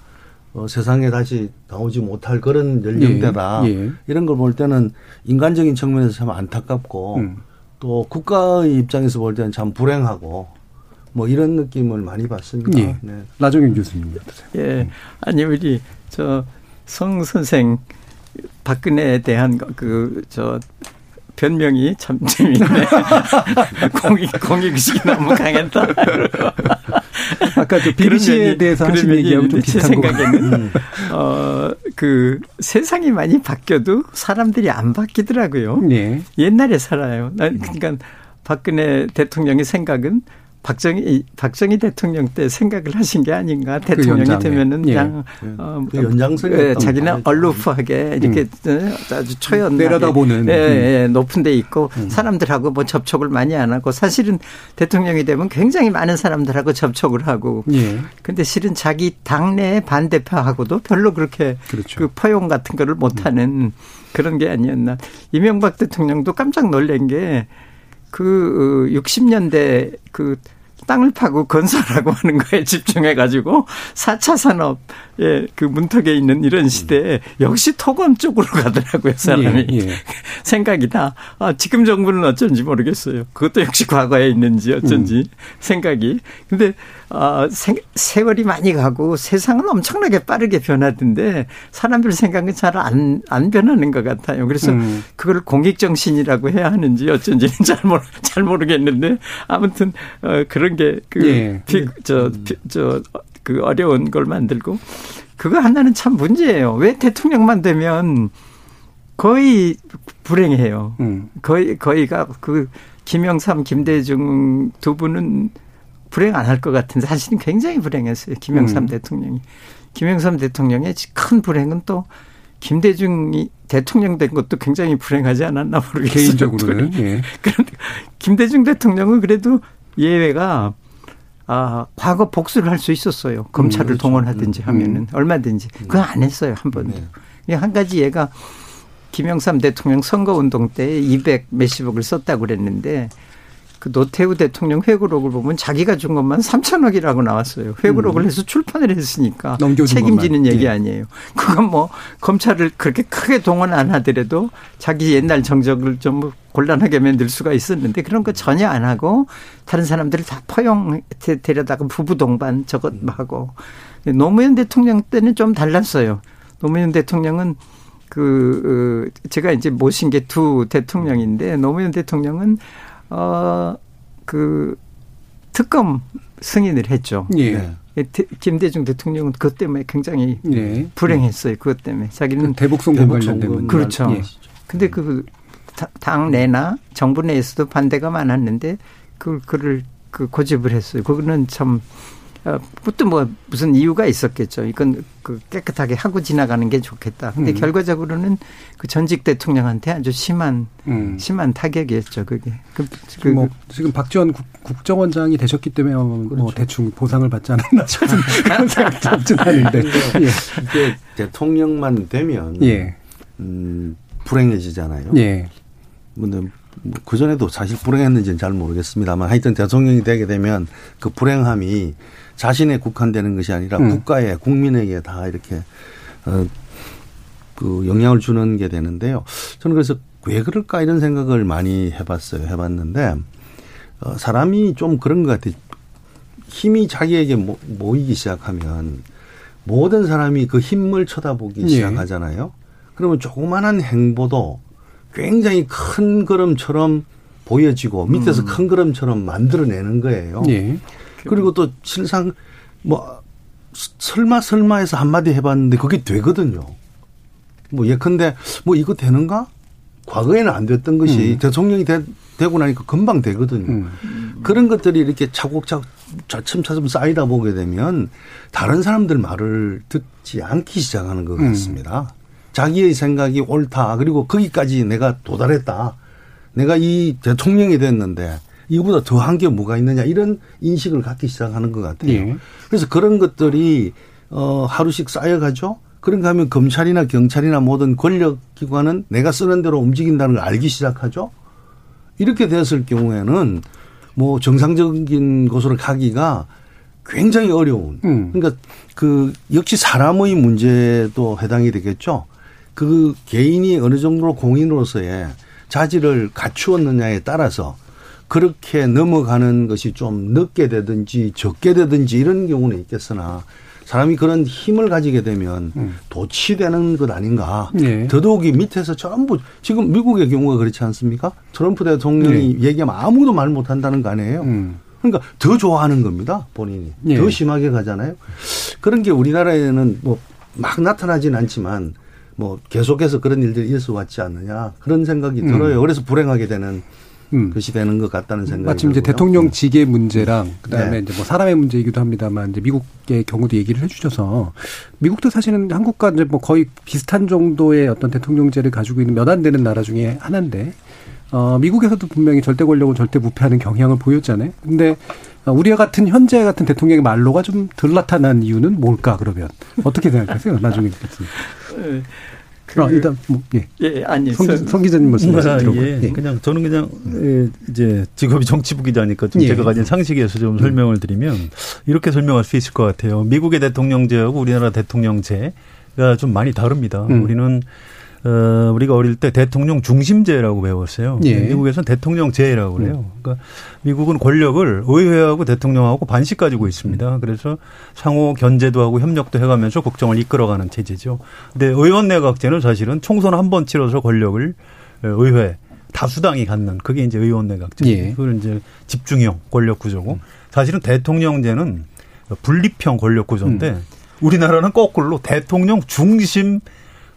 어, 세상에 다시 나오지 못할 그런 연령대다 예, 예. 이런 걸 볼 때는 인간적인 측면에서 참 안타깝고 음. 또 국가의 입장에서 볼 때는 참 불행하고 뭐 이런 느낌을 많이 받습니다. 예. 네. 나정현 교수님 어떠세요? 예, 아니 우리 저 성 선생 박근혜에 대한 그저 변명이 참 재밌네. 공익 공익식이 너무 강했다. 아까 저 BBC에 대해서 하신 얘기하고 좀 비슷한 제 생각에는 음. 어그 세상이 많이 바뀌어도 사람들이 안 바뀌더라고요. 네. 옛날에 살아요. 그러니까 박근혜 대통령의 생각은 박정희 박정희 대통령 때 생각을 하신 게 아닌가 그 대통령이 그 되면은 예. 그냥 예. 어, 그 연장성 예, 자기는 얼루프하게 이렇게 음. 아주 초연 내려다보는 예, 예, 높은 데 있고 음. 사람들하고 뭐 접촉을 많이 안 하고 사실은 대통령이 되면 굉장히 많은 사람들하고 접촉을 하고 예. 근데 실은 자기 당내 반대파하고도 별로 그렇게 그렇죠. 그 포용 같은 거를 못 하는 음. 그런 게 아니었나 이명박 대통령도 깜짝 놀란 게그 60년대 어, 그 땅을 파고 건설하고 하는 거에 집중해 가지고 4차 산업 의 그 문턱에 있는 이런 시대에 역시 토건 쪽으로 가더라고요, 사람이. 예, 예. 생각이다. 아, 지금 정부는 어쩐지 모르겠어요. 그것도 역시 과거에 있는지 어쩐지 음. 생각이. 근데 아, 세월이 많이 가고 세상은 엄청나게 빠르게 변하던데 사람들 생각은 잘 안 안 변하는 것 같아요. 그래서 음. 그걸 공익 정신이라고 해야 하는지 어쩐지는 잘, 모르, 잘 모르겠는데 아무튼 어, 그런 게그 예. 저, 저, 그 어려운 걸 만들고 그거 하나는 참 문제예요. 왜 대통령만 되면 거의 불행해요. 음. 거의 거의가 그 김영삼, 김대중 두 분은 불행 안 할 것 같은데 사실은 굉장히 불행했어요. 김영삼 음. 대통령이. 김영삼 대통령의 큰 불행은 또 김대중이 대통령 된 것도 굉장히 불행하지 않았나 모르겠어요. 개인적으로는. 예. 그런데 김대중 대통령은 그래도 예외가 아, 과거 복수를 할 수 있었어요. 검찰을 음, 그렇죠. 동원하든지 음. 하면은 음. 얼마든지. 그건 안 했어요. 한 번도. 네. 한 가지 얘가 김영삼 대통령 선거운동 때 200 몇십억을 썼다고 그랬는데 그 노태우 대통령 회고록을 보면 자기가 준 것만 3천억이라고 나왔어요. 회고록을 음. 해서 출판을 했으니까 책임지는 것만. 얘기 예. 아니에요. 그건 뭐 검찰을 그렇게 크게 동원 안 하더라도 자기 옛날 정적을 좀 곤란하게 만들 수가 있었는데 그런 거 전혀 안 하고 다른 사람들을 다 포용 데려다가 부부 동반 저것 하고 노무현 대통령 때는 좀 달랐어요. 노무현 대통령은 그 어, 제가 이제 모신 게 두 대통령인데 노무현 대통령은 어그 특검 승인을 했죠. 예. 예 김대중 대통령은 그것 때문에 굉장히 예. 불행했어요. 그것 때문에 자기는 그 대북 송금 관련된 그렇죠. 예. 근데 그 당 내나 정부 내에서도 반대가 많았는데 그 그를 그 고집을 했어요. 그거는 참 어, 그것도 뭐 무슨 이유가 있었겠죠. 이건 그 깨끗하게 하고 지나가는 게 좋겠다. 근데 음. 결과적으로는 그 전직 대통령한테 아주 심한 음. 심한 타격이었죠. 그게. 그, 그 뭐 지금 박지원 국, 정원장이 되셨기 때문에 뭐 그렇죠. 대충 보상을 받지 않았나 그런 생각도 없진 않은데. 예. 이게 대통령만 되면 예. 음, 불행해지잖아요. 예. 근데 뭐 그전에도 사실 불행했는지는 잘 모르겠습니다만 하여튼 대통령이 되게 되면 그 불행함이 자신의 국한되는 것이 아니라 음. 국가에 국민에게 다 이렇게 어, 그 영향을 주는 게 되는데요. 저는 그래서 왜 그럴까 이런 생각을 많이 해봤어요. 해봤는데 어, 사람이 좀 그런 것 같아요. 힘이 자기에게 모이기 시작하면 모든 사람이 그 힘을 쳐다보기 예. 시작하잖아요. 그러면 조그마한 행보도 굉장히 큰 걸음처럼 보여지고 밑에서 음. 큰 걸음처럼 만들어내는 거예요. 예. 그리고 또 실상 뭐 설마 설마 해서 한마디 해봤는데 그게 되거든요. 뭐 예컨대 뭐 이거 되는가? 과거에는 안 됐던 것이 음. 대통령이 되, 고 나니까 금방 되거든요. 음. 그런 것들이 이렇게 차곡차곡 차츰차츰 쌓이다 보게 되면 다른 사람들 말을 듣지 않기 시작하는 것 음. 같습니다. 음. 자기의 생각이 옳다. 그리고 거기까지 내가 도달했다. 내가 이 대통령이 됐는데 이거보다 더한 게 뭐가 있느냐 이런 인식을 갖기 시작하는 것 같아요. 예. 그래서 그런 것들이 어 하루씩 쌓여가죠. 그런가 하면 검찰이나 경찰이나 모든 권력기관은 내가 쓰는 대로 움직인다는 걸 알기 시작하죠. 이렇게 됐을 경우에는 뭐 정상적인 곳으로 가기가 굉장히 어려운. 음. 그러니까 그 역시 사람의 문제도 해당이 되겠죠. 그 개인이 어느 정도로 공인으로서의 자질을 갖추었느냐에 따라서 그렇게 넘어가는 것이 좀 늦게 되든지 적게 되든지 이런 경우는 있겠으나 사람이 그런 힘을 가지게 되면 음. 도취되는 것 아닌가. 네. 더더욱이 밑에서 전부 지금 미국의 경우가 그렇지 않습니까? 트럼프 대통령이 네. 얘기하면 아무도 말 못한다는 거 아니에요. 음. 그러니까 더 좋아하는 겁니다. 본인이. 네. 더 심하게 가잖아요. 그런 게 우리나라에는 뭐 막 나타나진 않지만 뭐 계속해서 그런 일들이 있어 왔지 않느냐 그런 생각이 음. 들어요. 그래서 불행하게 되는 음. 것이 되는 것 같다는 생각이 마침 이제 대통령 직의 문제랑 그다음에 네. 이제 뭐 사람의 문제이기도 합니다만 이제 미국의 경우도 얘기를 해주셔서 미국도 사실은 한국과 이제 뭐 거의 비슷한 정도의 어떤 대통령제를 가지고 있는 몇 안 되는 나라 중에 하나인데 어 미국에서도 분명히 절대 권력은 절대 무패하는 경향을 보였잖아요. 근데 우리와 같은 현재 같은 대통령의 말로가 좀 덜 나타난 이유는 뭘까 그러면 어떻게 생각하세요, 나중에 듣겠습니다. 그, 아, 일단 뭐, 예. 예, 아니 성, 성 기자님 말씀 아, 예. 예. 그냥 저는 그냥 예, 이제 직업이 정치부 기자니까 좀 예. 제가 가진 상식에서 좀 음. 설명을 드리면 이렇게 설명할 수 있을 것 같아요. 미국의 대통령제하고 우리나라 대통령제가 좀 많이 다릅니다. 음. 우리는 어, 우리가 어릴 때 대통령 중심제라고 배웠어요. 예. 미국에서는 대통령제라고 그래요. 음. 그러니까 미국은 권력을 의회하고 대통령하고 반씩 가지고 있습니다. 음. 그래서 상호 견제도 하고 협력도 해가면서 국정을 이끌어가는 체제죠. 근데 의원 내각제는 사실은 총선 한 번 치러서 권력을 의회 다수당이 갖는 그게 이제 의원 내각제. 예. 그걸 이제 집중형 권력 구조고 음. 사실은 대통령제는 분립형 권력 구조인데 음. 우리나라는 거꾸로 대통령 중심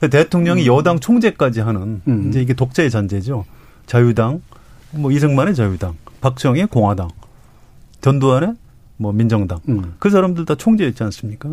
대통령이 음. 여당 총재까지 하는 음. 이제 이게 독재의 잔재죠. 자유당, 뭐 이승만의 자유당, 박정희의 공화당, 전두환의 뭐 민정당. 음. 그 사람들 다 총재였지 않습니까?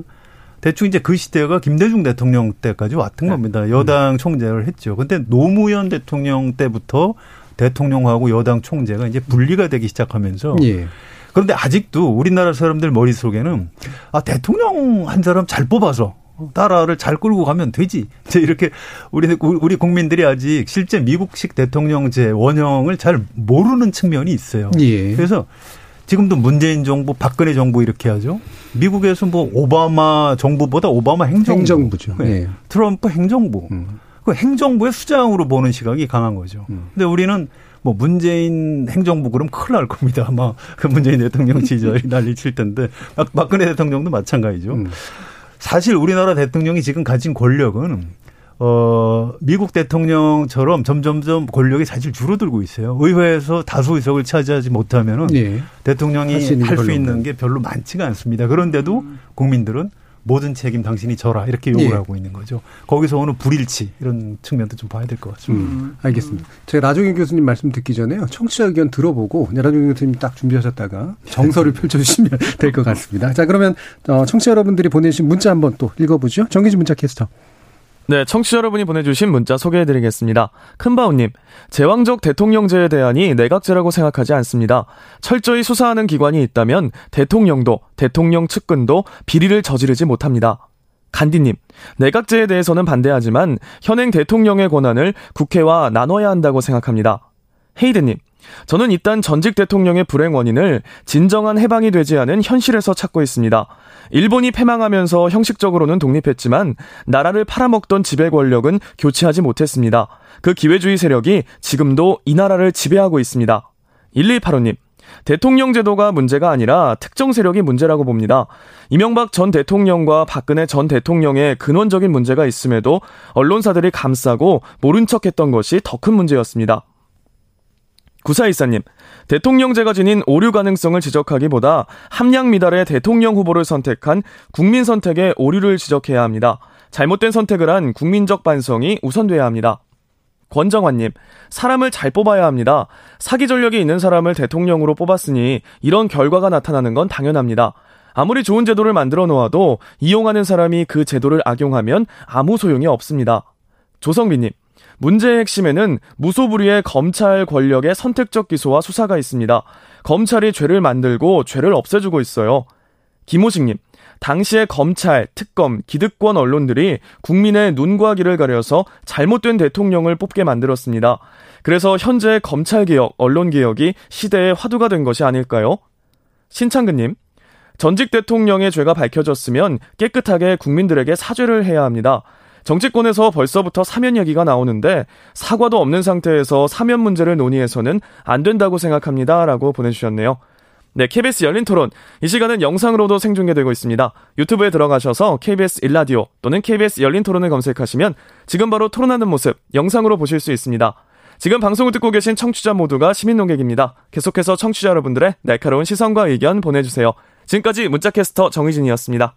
대충 이제 그 시대가 김대중 대통령 때까지 왔던 네. 겁니다. 여당 음. 총재를 했죠. 근데 노무현 대통령 때부터 대통령하고 여당 총재가 이제 분리가 되기 시작하면서 예. 그런데 아직도 우리나라 사람들 머릿속에는 아 대통령 한 사람 잘 뽑아서 나라를 잘 끌고 가면 되지. 이제 이렇게 우리 우리 국민들이 아직 실제 미국식 대통령제 원형을 잘 모르는 측면이 있어요. 예. 그래서 지금도 문재인 정부, 박근혜 정부 이렇게 하죠. 미국에서 뭐 오바마 정부보다 오바마 행정부. 행정부죠. 네. 네. 트럼프 행정부. 음. 그 행정부의 수장으로 보는 시각이 강한 거죠. 음. 근데 우리는 뭐 문재인 행정부 그럼 큰일 날 겁니다. 아마 그 문재인 대통령 시절이 난리 칠 텐데 박근혜 대통령도 마찬가지죠. 음. 사실 우리나라 대통령이 지금 가진 권력은 어, 미국 대통령처럼 점점점 권력이 사실 줄어들고 있어요. 의회에서 다수 의석을 차지하지 못하면은 네. 대통령이 할 수 있는 게 별로 많지가 않습니다. 그런데도 음. 국민들은 모든 책임 당신이 져라 이렇게 요구를 예. 하고 있는 거죠. 거기서 오는 불일치 이런 측면도 좀 봐야 될 것 같습니다. 음, 알겠습니다. 제가 나종인 교수님 말씀 듣기 전에요. 청취자 의견 들어보고 나종인 교수님 딱 준비하셨다가 정서를 펼쳐주시면 될 것 같습니다. 자 그러면 어, 청취자 여러분들이 보내주신 문자 한번 또 읽어보죠. 정기진 문자 캐스터. 네, 청취자 여러분이 보내주신 문자 소개해드리겠습니다. 큰바우님, 제왕적 대통령제에 대한이 내각제라고 생각하지 않습니다. 철저히 수사하는 기관이 있다면 대통령도, 대통령 측근도 비리를 저지르지 못합니다. 간디님, 내각제에 대해서는 반대하지만 현행 대통령의 권한을 국회와 나눠야 한다고 생각합니다. 헤이드님, 저는 일단 전직 대통령의 불행 원인을 진정한 해방이 되지 않은 현실에서 찾고 있습니다. 일본이 패망하면서 형식적으로는 독립했지만 나라를 팔아먹던 지배 권력은 교체하지 못했습니다. 그 기회주의 세력이 지금도 이 나라를 지배하고 있습니다. 1185님, 대통령 제도가 문제가 아니라 특정 세력이 문제라고 봅니다. 이명박 전 대통령과 박근혜 전 대통령의 근원적인 문제가 있음에도 언론사들이 감싸고 모른 척 했던 것이 더 큰 문제였습니다. 구사일사님, 대통령제가 지닌 오류 가능성을 지적하기보다 함량 미달의 대통령 후보를 선택한 국민 선택의 오류를 지적해야 합니다. 잘못된 선택을 한 국민적 반성이 우선돼야 합니다. 권정환님, 사람을 잘 뽑아야 합니다. 사기 전력이 있는 사람을 대통령으로 뽑았으니 이런 결과가 나타나는 건 당연합니다. 아무리 좋은 제도를 만들어 놓아도 이용하는 사람이 그 제도를 악용하면 아무 소용이 없습니다. 조성빈님, 문제의 핵심에는 무소불위의 검찰 권력의 선택적 기소와 수사가 있습니다. 검찰이 죄를 만들고 죄를 없애주고 있어요. 김호식님, 당시에 검찰, 특검, 기득권 언론들이 국민의 눈과 귀를 가려서 잘못된 대통령을 뽑게 만들었습니다. 그래서 현재 검찰개혁, 언론개혁이 시대의 화두가 된 것이 아닐까요? 신창근님, 전직 대통령의 죄가 밝혀졌으면 깨끗하게 국민들에게 사죄를 해야 합니다. 정치권에서 벌써부터 사면 얘기가 나오는데 사과도 없는 상태에서 사면 문제를 논의해서는 안 된다고 생각합니다. 라고 보내주셨네요. 네, KBS 열린 토론. 이 시간은 영상으로도 생중계되고 있습니다. 유튜브에 들어가셔서 KBS 일라디오 또는 KBS 열린 토론을 검색하시면 지금 바로 토론하는 모습 영상으로 보실 수 있습니다. 지금 방송을 듣고 계신 청취자 모두가 시민 농객입니다. 계속해서 청취자 여러분들의 날카로운 시선과 의견 보내주세요. 지금까지 문자캐스터 정희진이었습니다.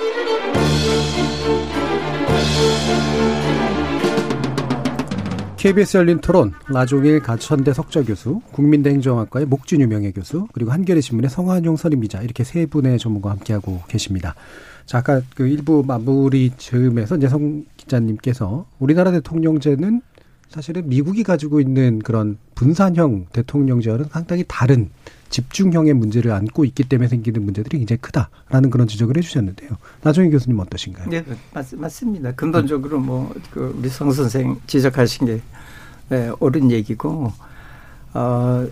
KBS 열린 토론 나종일 가천대 석좌 교수, 국민대 행정학과의 목준유 명예 교수, 그리고 한겨레 신문의 성한용 선임 기자 이렇게 세 분의 전문가와 함께하고 계십니다. 자, 아까 그 일부 마무리 즈음에서 이제 성 기자님께서 우리나라 대통령제는 사실은 미국이 가지고 있는 그런 분산형 대통령제와는 상당히 다른 집중형의 문제를 안고 있기 때문에 생기는 문제들이 굉장히 크다라는 그런 지적을 해주셨는데요. 나중에 교수님 어떠신가요? 네, 맞, 맞습니다. 근본적으로 뭐, 그 우리 성 선생 지적하신 게 네, 옳은 얘기고, 어,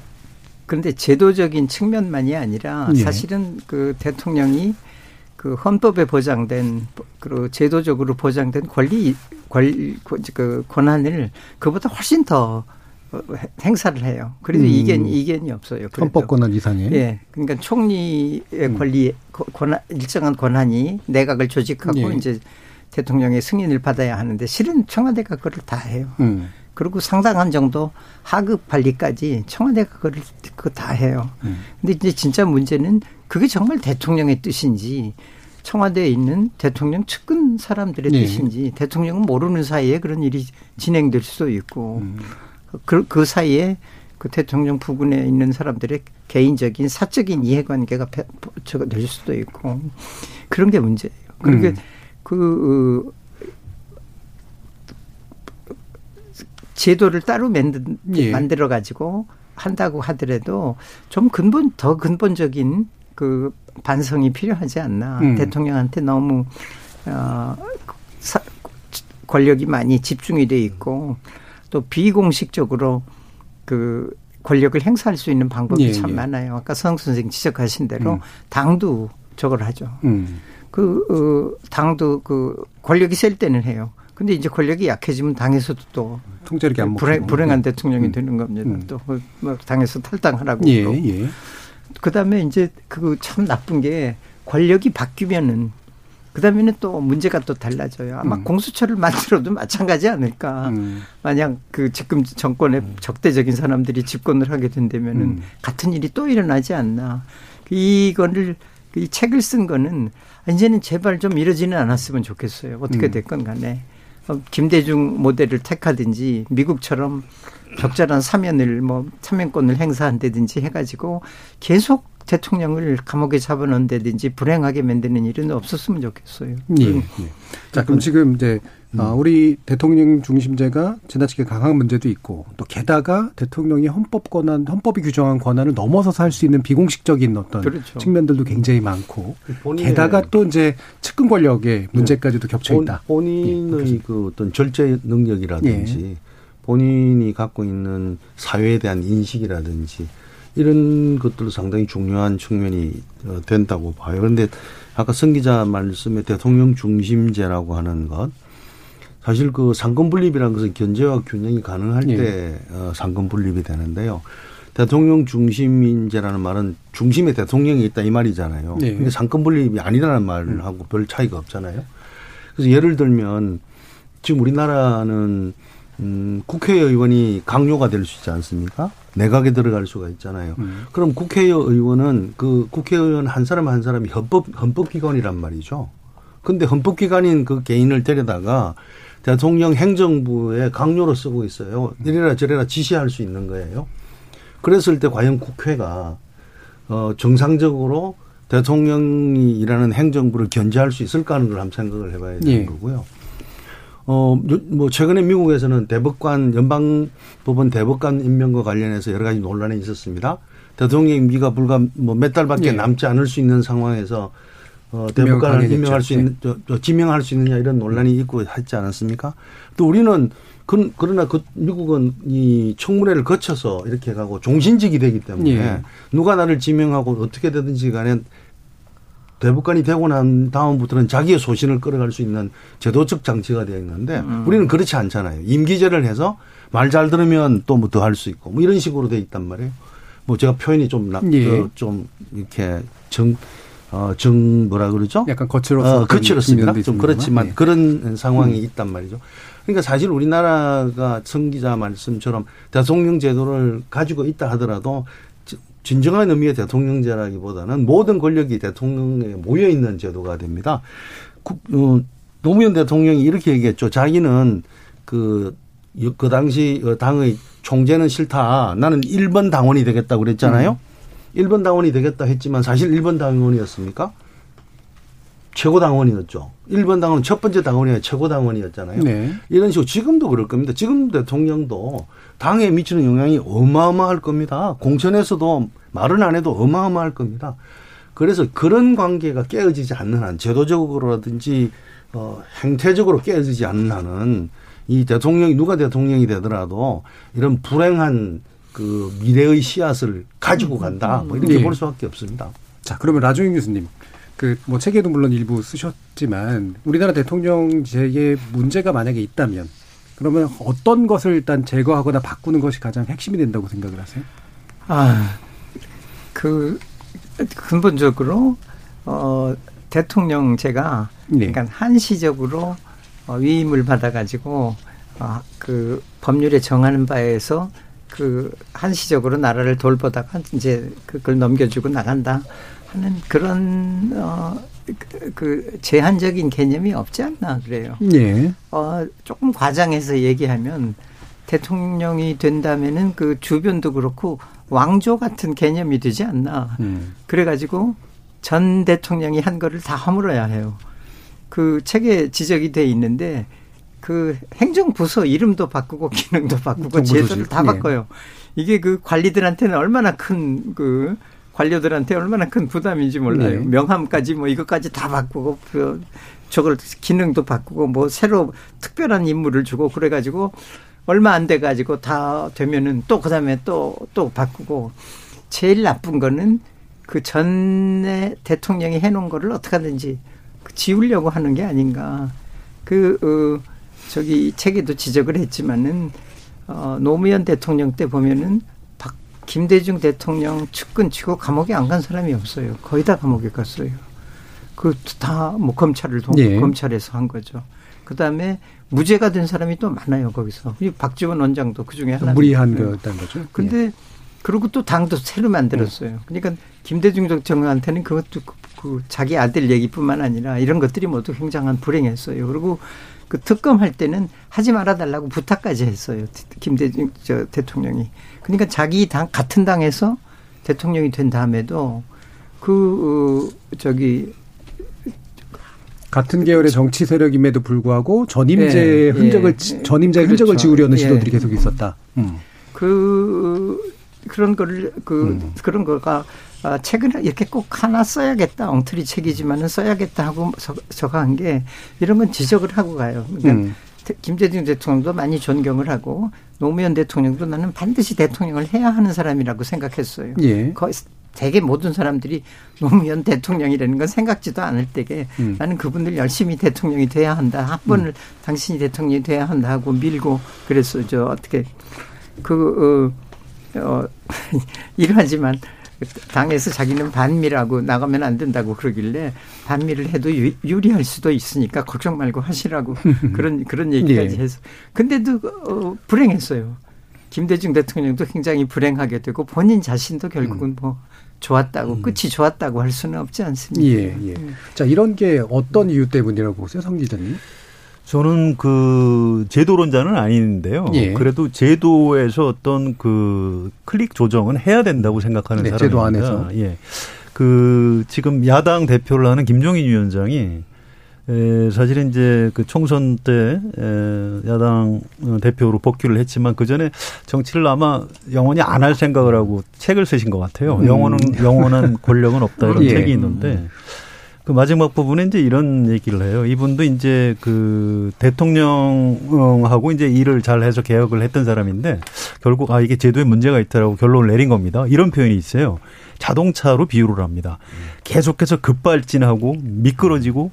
그런데 제도적인 측면만이 아니라 예. 사실은 그 대통령이 그 헌법에 보장된 그 제도적으로 보장된 권리 권리 그 권한을 그보다 훨씬 더 행사를 해요. 그래서 음. 이견 이견이 없어요. 그래도. 헌법 권한 이상에. 예. 그러니까 총리의 음. 권리 권한 일정한 권한이 내각을 조직하고 예. 이제 대통령의 승인을 받아야 하는데 실은 청와대가 그걸 다 해요. 음. 그리고 상당한 정도 하급 관리까지 청와대가 그걸 다 해요. 음. 근데 이제 진짜 문제는 그게 정말 대통령의 뜻인지 청와대에 있는 대통령 측근 사람들의 네. 뜻인지 대통령은 모르는 사이에 그런 일이 진행될 수도 있고 음. 그, 그 사이에 그 대통령 부근에 있는 사람들의 개인적인 사적인 이해관계가 저가 될 수도 있고 그런 게 문제예요. 그러니까 음. 그 제도를 따로 만들, 예. 만들어 가지고 한다고 하더라도 좀 근본 더 근본적인 그 반성이 필요하지 않나. 음. 대통령한테 너무 어 사, 권력이 많이 집중이 돼 있고 또 비공식적으로 그 권력을 행사할 수 있는 방법이 예, 참 예. 많아요. 아까 성 선생 지적하신 대로 음. 당도 저걸 하죠. 음. 그 어, 당도 그 권력이 셀 때는 해요. 근데 이제 권력이 약해지면 당에서도 또 통제력이 안 불행, 불행한 대통령이 음. 되는 겁니다. 음. 또뭐 당에서 탈당하라고 예, 그러고. 예. 그다음에 이제 그참 나쁜 게 권력이 바뀌면은 그다음에는 또 문제가 또 달라져요. 아마 음. 공수처를 만들어도 마찬가지 않을까. 음. 만약 그 지금 정권의 음. 적대적인 사람들이 집권을 하게 된다면은 음. 같은 일이 또 일어나지 않나. 이거를 이 책을 쓴 거는 이제는 제발 좀 이러지는 않았으면 좋겠어요. 어떻게 음. 됐건 간에. 어, 김대중 모델을 택하든지 미국처럼 적절한 사면을 뭐 사면권을 행사한다든지 해가지고 계속 대통령을 감옥에 잡아놓는다든지 불행하게 만드는 일은 없었으면 좋겠어요. 예. 예. 자, 그럼 지금 이제 음. 어, 우리 대통령 중심제가 지나치게 강한 문제도 있고 또 게다가 대통령이 헌법 권한, 헌법이 규정한 권한을 넘어서서 할 수 있는 비공식적인 어떤 그렇죠. 측면들도 굉장히 많고 게다가 또 이제 측근 권력의 문제까지도 겹쳐 있다. 본인의 예, 그 어떤 절제 능력이라든지 예. 본인이 갖고 있는 사회에 대한 인식이라든지 이런 것들도 상당히 중요한 측면이 어, 된다고 봐요. 그런데 아까 성 기자 말씀에 대통령 중심제라고 하는 것 사실 그 상권 분립이라는 것은 견제와 균형이 가능할 네. 때 어, 상권 분립이 되는데요. 대통령 중심인제라는 말은 중심에 대통령이 있다 이 말이잖아요. 네. 근데 상권 분립이 아니라는 말하고 별 차이가 없잖아요. 그래서 예를 들면 지금 우리나라는 음, 국회의원이 강요가 될 수 있지 않습니까? 내각에 들어갈 수가 있잖아요. 음. 그럼 국회의원은 그 국회의원 한 사람 한 사람이 헌법, 헌법기관이란 말이죠. 근데 헌법기관인 그 개인을 데려다가 대통령 행정부에 강요로 쓰고 있어요. 이래라 저래라 지시할 수 있는 거예요. 그랬을 때 과연 국회가 어, 정상적으로 대통령이 일하는 행정부를 견제할 수 있을까 하는 걸 한번 생각을 해봐야 되는 예. 거고요. 어, 뭐, 최근에 미국에서는 대법관, 연방법원 대법관 임명과 관련해서 여러 가지 논란이 있었습니다. 대통령 임기가 불과 뭐 몇 달밖에 네. 남지 않을 수 있는 상황에서 어, 대법관을 임명할 수 있는, 저, 저, 지명할 수 있느냐 이런 논란이 있고 했지 않았습니까? 또 우리는 그, 그러나 그 미국은 이 청문회를 거쳐서 이렇게 가고 종신직이 되기 때문에 네. 누가 나를 지명하고 어떻게 되든지 간에 대법관이 되고 난 다음부터는 자기의 소신을 끌어갈 수 있는 제도적 장치가 되어 있는데 음. 우리는 그렇지 않잖아요. 임기제를 해서 말 잘 들으면 또 뭐 더 할 수 있고 뭐 이런 식으로 돼 있단 말이에요. 뭐 제가 표현이 좀, 나, 예. 좀 이렇게 정, 어, 정 뭐라 그러죠? 약간 거칠어서. 어, 거칠었습니다. 좀 그렇지만 네. 그런 상황이 음. 있단 말이죠. 그러니까 사실 우리나라가 성 기자 말씀처럼 대통령 제도를 가지고 있다 하더라도 진정한 의미의 대통령제라기보다는 모든 권력이 대통령에 모여 있는 제도가 됩니다. 어, 노무현 대통령이 이렇게 얘기했죠. 자기는 그, 그 당시 어, 당의 총재는 싫다. 나는 1번 당원이 되겠다고 그랬잖아요. 음. 1번 당원이 되겠다 했지만 사실 1번 당원이었습니까? 최고 당원이었죠. 1번 당원은 첫 번째 당원이 아니라 최고 당원이었잖아요. 네. 이런 식으로 지금도 그럴 겁니다. 지금 대통령도 당에 미치는 영향이 어마어마할 겁니다. 공천에서도 말은 안 해도 어마어마할 겁니다. 그래서 그런 관계가 깨어지지 않는 한 제도적으로라든지 어, 행태적으로 깨어지지 않는 한은 이 대통령이 누가 대통령이 되더라도 이런 불행한 그 미래의 씨앗을 가지고 간다. 뭐 이렇게 네. 볼 수밖에 없습니다. 자, 그러면 라조인 교수님. 그 뭐 책에도 물론 일부 쓰셨지만 우리나라 대통령제에 문제가 만약에 있다면 그러면 어떤 것을 일단 제거하거나 바꾸는 것이 가장 핵심이 된다고 생각을 하세요? 아, 그 근본적으로 어 대통령 제가 네. 그러니까 한시적으로 어, 위임을 받아가지고 아, 그 법률에 정하는 바에서 그 한시적으로 나라를 돌보다가 이제 그걸 넘겨주고 나간다 하는 그런 어. 그 제한적인 개념이 없지 않나 그래요. 예. 어 조금 과장해서 얘기하면 대통령이 된다면은 그 주변도 그렇고 왕조 같은 개념이 되지 않나. 음. 그래가지고 전 대통령이 한 거를 다 허물어야 해요. 그 책에 지적이 돼 있는데 그 행정부서 이름도 바꾸고 기능도 바꾸고 제도를 다 예. 바꿔요. 이게 그 관리들한테는 얼마나 큰 그 관료들한테 얼마나 큰 부담인지 몰라요. 네. 명함까지 뭐 이것까지 다 바꾸고 그 저걸 기능도 바꾸고 뭐 새로 특별한 임무를 주고 그래가지고 얼마 안 돼 가지고 다 되면은 또 그다음에 또또 또 바꾸고 제일 나쁜 거는 그 전에 대통령이 해놓은 거를 어떻게 하든지 지우려고 하는 게 아닌가. 그, 어, 저기 책에도 지적을 했지만은, 어, 노무현 대통령 때 보면은 박, 김대중 대통령 측근 치고 감옥에 안 간 사람이 없어요. 거의 다 감옥에 갔어요. 그 다 뭐 검찰을 동, 예. 검찰에서 한 거죠. 그 다음에 무죄가 된 사람이 또 많아요, 거기서. 박지원 원장도 그 중에 하나. 무리한 거였다는 거죠. 근데 예. 그리고 또 당도 새로 만들었어요. 그러니까 김대중 대통령한테는 그것도 그, 그 자기 아들 얘기뿐만 아니라 이런 것들이 모두 굉장한 불행했어요. 그리고 그 특검할 때는 하지 말아달라고 부탁까지 했어요. 김대중 저 대통령이. 그러니까 자기 당 같은 당에서 대통령이 된 다음에도 그 어, 저기 같은 계열의 정치 세력임에도 불구하고 전임제 예, 흔적을 예, 전임자의 그렇죠. 흔적을 지우려는 예. 시도들이 계속 있었다. 음. 그 그런 거를 그 음. 그런 거가 아, 책을 이렇게 꼭 하나 써야겠다 엉터리 책이지만은 써야겠다 하고 적어한 게 이런 건 지적을 하고 가요. 그러니까 음. 김대중 대통령도 많이 존경을 하고 노무현 대통령도 나는 반드시 대통령을 해야 하는 사람이라고 생각했어요. 예. 거의 대개 모든 사람들이 노무현 대통령이라는 건 생각지도 않을 때게 음. 나는 그분들 열심히 대통령이 돼야 한다. 한 번을 음. 당신이 대통령이 돼야 한다 하고 밀고 그래서 저 어떻게 그 어, 어, 일하지만 당에서 자기는 반미라고 나가면 안 된다고 그러길래 반미를 해도 유, 리할 수도 있으니까 걱정 말고 하시라고 그런 그런 얘기까지 예. 해서 근데도 어, 불행했어요. 김대중 대통령도 굉장히 불행하게 되고 본인 자신도 결국은 음. 뭐 좋았다고 음. 끝이 좋았다고 할 수는 없지 않습니까? 예, 예. 음. 자 이런 게 어떤 이유 때문이라고 보세요, 성 기자님? 저는 그 제도론자는 아닌데요. 예. 그래도 제도에서 어떤 그 클릭 조정은 해야 된다고 생각하는 네, 사람입니다. 제도 안에서. 예. 그 지금 야당 대표를 하는 김종인 위원장이 에, 사실은 이제 그 총선 때 에, 야당 대표로 복귀를 했지만 그 전에 정치를 아마 영원히 안 할 생각을 하고 책을 쓰신 것 같아요. 음. 영원은 영원한 권력은 없다 이런 예. 책이 있는데 음. 그 마지막 부분에 이제 이런 얘기를 해요. 이분도 이제 그 대통령하고 이제 일을 잘 해서 개혁을 했던 사람인데 결국 아 이게 제도에 문제가 있다라고 결론을 내린 겁니다. 이런 표현이 있어요. 자동차로 비유를 합니다. 계속해서 급발진하고 미끄러지고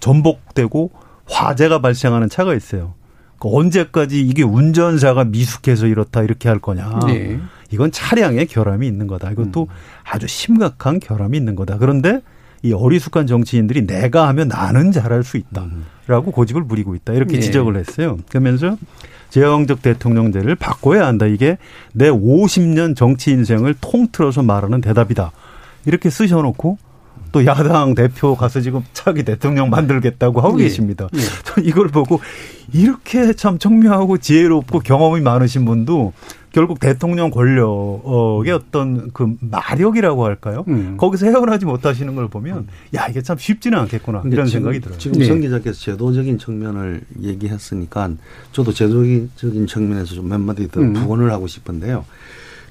전복되고 화재가 발생하는 차가 있어요. 그 언제까지 이게 운전사가 미숙해서 이렇다 이렇게 할 거냐. 네. 이건 차량의 결함이 있는 거다. 이것도 음. 아주 심각한 결함이 있는 거다. 그런데 이 어리숙한 정치인들이 내가 하면 나는 잘할 수 있다라고 고집을 부리고 있다 이렇게 네. 지적을 했어요. 그러면서 제왕적 대통령제를 바꿔야 한다. 이게 내 50년 정치 인생을 통틀어서 말하는 대답이다. 이렇게 쓰셔놓고 또 야당 대표 가서 지금 차기 대통령 만들겠다고 하고 네. 계십니다. 네. 이걸 보고 이렇게 참 청명하고 지혜롭고 경험이 많으신 분도 결국 대통령 권력의 어떤 그 마력이라고 할까요? 음. 거기서 헤어나지 못하시는 걸 보면 야 이게 참 쉽지는 않겠구나 이런 생각이 들어요. 지금 네. 성 기자께서 제도적인 측면을 얘기했으니까 저도 제도적인 측면에서 좀 몇 마디 더 음. 부언을 하고 싶은데요.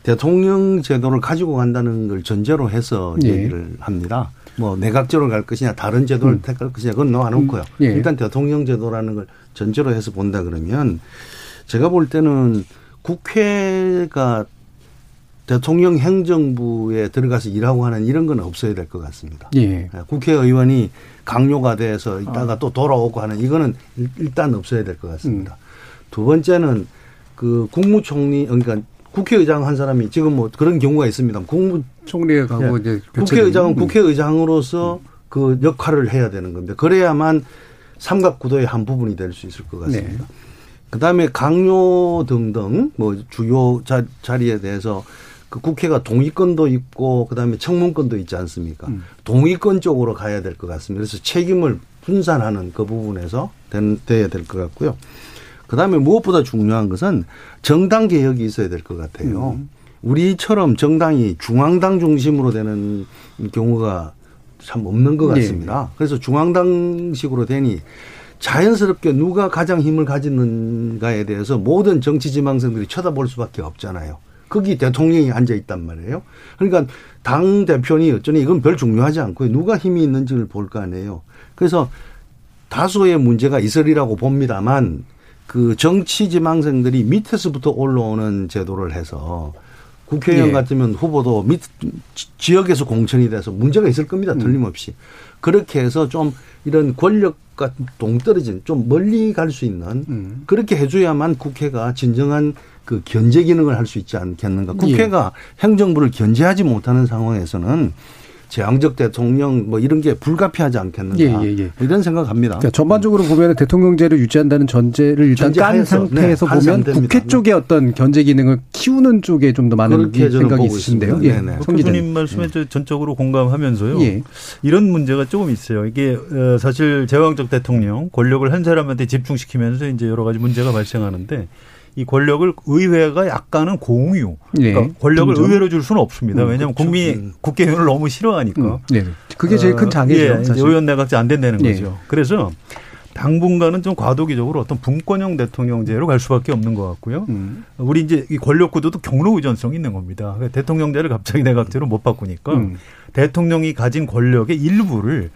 대통령 제도를 가지고 간다는 걸 전제로 해서 네. 얘기를 합니다. 뭐 내각제로 갈 것이냐 다른 제도를 음. 택할 것이냐 그건 놓아놓고요. 음. 예. 일단 대통령 제도라는 걸 전제로 해서 본다 그러면 제가 볼 때는 국회가 대통령 행정부에 들어가서 일하고 하는 이런 건 없어야 될 것 같습니다. 예. 예. 국회의원이 강요가 돼서 이따가 어. 또 돌아오고 하는 이거는 일단 없어야 될 것 같습니다. 음. 두 번째는 그 국무총리 그러니까 국회의장 한 사람이 지금 뭐 그런 경우가 있습니다. 국무총리에 가고 예. 이제 국회의장은 국회의장으로서 음. 그 역할을 해야 되는 건데 그래야만 삼각구도의 한 부분이 될 수 있을 것 같습니다. 네. 그다음에 강요 등등 뭐 주요 자, 자리에 대해서 그 국회가 동의권도 있고 그다음에 청문권도 있지 않습니까? 음. 동의권 쪽으로 가야 될 것 같습니다. 그래서 책임을 분산하는 그 부분에서 된, 돼야 될 것 같고요. 그다음에 무엇보다 중요한 것은 정당 개혁이 있어야 될 것 같아요. 음. 우리처럼 정당이 중앙당 중심으로 되는 경우가 참 없는 것 네. 같습니다. 네. 그래서 중앙당식으로 되니 자연스럽게 누가 가장 힘을 가지는가에 대해서 모든 정치 지망생들이 쳐다볼 수밖에 없잖아요. 거기 대통령이 앉아 있단 말이에요. 그러니까 당 대표니 어쩌니 이건 별 중요하지 않고 누가 힘이 있는지를 볼 거 아니에요. 그래서 다소의 문제가 있으리라고 봅니다만 그 정치 지망생들이 밑에서부터 올라오는 제도를 해서 국회의원 예. 같으면 후보도 밑 지역에서 공천이 돼서 문제가 있을 겁니다. 음. 틀림없이. 그렇게 해서 좀 이런 권력과 동떨어진 좀 멀리 갈 수 있는 음. 그렇게 해줘야만 국회가 진정한 그 견제 기능을 할 수 있지 않겠는가. 국회가 예. 행정부를 견제하지 못하는 상황에서는 제왕적 대통령 뭐 이런 게 불가피하지 않겠는가 예, 예, 예. 이런 생각합니다. 그러니까 전반적으로 보면 대통령제를 유지한다는 전제를 일단 깐 상태에서 네, 보면 국회 쪽의 어떤 견제 기능을 키우는 쪽에 좀 더 많은 생각이 있으신데요. 예. 네. 교수님 말씀에 예. 전적으로 공감하면서요. 예. 이런 문제가 조금 있어요. 이게 어, 사실 제왕적 대통령 권력을 한 사람한테 집중시키면서 이제 여러 가지 문제가 발생하는데 이 권력을 의회가 약간은 공유. 네. 그러니까 권력을 점점. 의회로 줄 수는 없습니다. 음, 왜냐하면 그렇죠. 국민이 음. 국회의원을 너무 싫어하니까. 음, 네. 그게 제일 큰 장애죠. 예, 의원 내각제 안 된다는 네. 거죠. 그래서 당분간은 좀 과도기적으로 어떤 분권형 대통령제로 갈 수밖에 없는 것 같고요. 음. 우리 이제 이 권력 구도도 경로 의존성이 있는 겁니다. 그러니까 대통령제를 갑자기 내각제로 못 바꾸니까 음. 대통령이 가진 권력의 일부를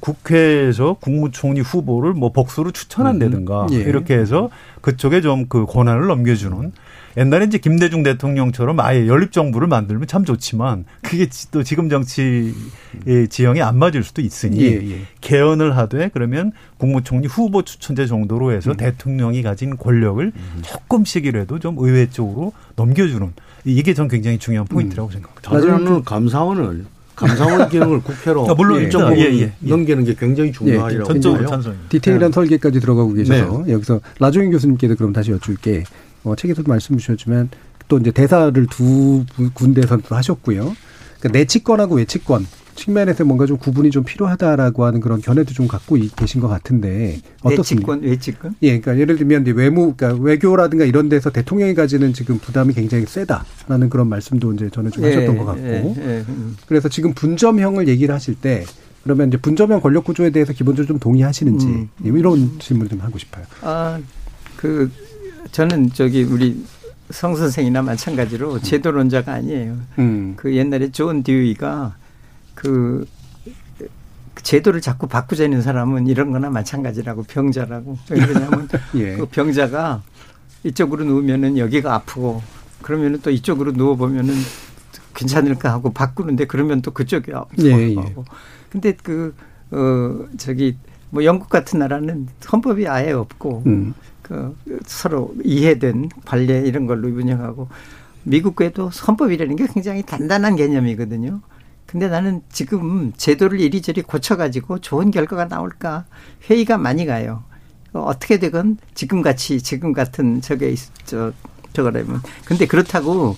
국회에서 국무총리 후보를 뭐 복수로 추천한다든가 음. 예. 이렇게 해서 그쪽에 좀 그 권한을 넘겨주는 옛날에 이제 김대중 대통령처럼 아예 연립정부를 만들면 참 좋지만 그게 또 지금 정치 지형에 안 맞을 수도 있으니 예, 예. 개헌을 하되 그러면 국무총리 후보 추천제 정도로 해서 음. 대통령이 가진 권력을 음. 조금씩이라도 좀 의회 쪽으로 넘겨주는 이게 전 굉장히 중요한 포인트라고 음. 생각합니다. 저는 감사원을 감사원 기능을 국회로 아, 물론 일정 부분 예, 예, 예. 넘기는 게 굉장히 중요하리라고 예, 생각해요. 디테일한 네. 설계까지 들어가고 계셔서 네. 여기서 나종인 교수님께도 그럼 다시 여쭐게 어, 책에서도 말씀 주셨지만 또 이제 대사를 두 군데에서 하셨고요. 그러니까 내치권하고 외치권 측면에서 뭔가 좀 구분이 좀 필요하다라고 하는 그런 견해도 좀 갖고 계신 것 같은데 어떻습니까? 외치권, 외치권? 예, 그러니까 예를 들면 이제 외무, 그러니까 외교라든가 이런 데서 대통령이 가지는 지금 부담이 굉장히 세다라는 그런 말씀도 이제 저는 좀 예, 하셨던 것 같고 예, 예, 음. 그래서 지금 분점형을 얘기를 하실 때 그러면 이제 분점형 권력 구조에 대해서 기본적으로 좀 동의하시는지 음. 이런 질문을 좀 하고 싶어요. 아, 그 저는 저기 우리 성 선생이나 마찬가지로 제도론자가 아니에요. 음. 그 옛날에 존 듀이가 그 제도를 자꾸 바꾸자는 사람은 이런 거나 마찬가지라고 병자라고. 왜 그러냐면 예. 그 병자가 이쪽으로 누우면은 여기가 아프고 그러면은 또 이쪽으로 누워 보면은 괜찮을까 하고 바꾸는데 그러면 또 그쪽이 아프고. 예, 예. 근데 그, 어, 저기 뭐 영국 같은 나라는 헌법이 아예 없고 음. 그 서로 이해된 관례 이런 걸로 운영하고 미국에도 헌법이라는 게 굉장히 단단한 개념이거든요. 근데 나는 지금 제도를 이리저리 고쳐가지고 좋은 결과가 나올까 회의가 많이 가요. 어떻게 되건 지금 같이 지금 같은 저게 저 저거라면 근데 그렇다고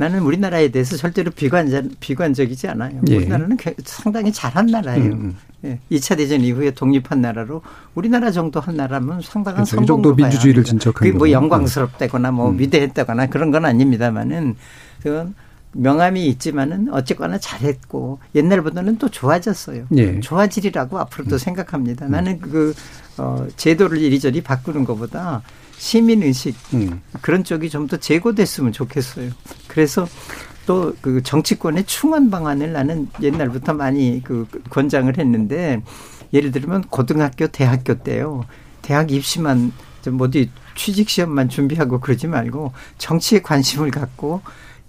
나는 우리나라에 대해서 절대로 비관적 비관적이지 않아요. 예. 우리나라는 상당히 잘한 나라예요. 음. 음. 예. 2차 대전 이후에 독립한 나라로 우리나라 정도 한 나라면 상당한 그렇죠. 성공도 민주주의를 진척한 그게 뭐 영광스럽다거나 뭐 음. 위대했다거나 그런 건 아닙니다만은 그건 명함이 있지만은 어쨌거나 잘했고 옛날보다는 또 좋아졌어요. 예. 좋아지리라고 앞으로도 음. 생각합니다. 음. 나는 그 어, 제도를 이리저리 바꾸는 것보다 시민 의식 음. 그런 쪽이 좀 더 제고됐으면 좋겠어요. 그래서 또 그 정치권의 충원 방안을 나는 옛날부터 많이 그 권장을 했는데 예를 들면 고등학교, 대학교 때요. 대학 입시만 좀 어디 취직 시험만 준비하고 그러지 말고 정치에 관심을 갖고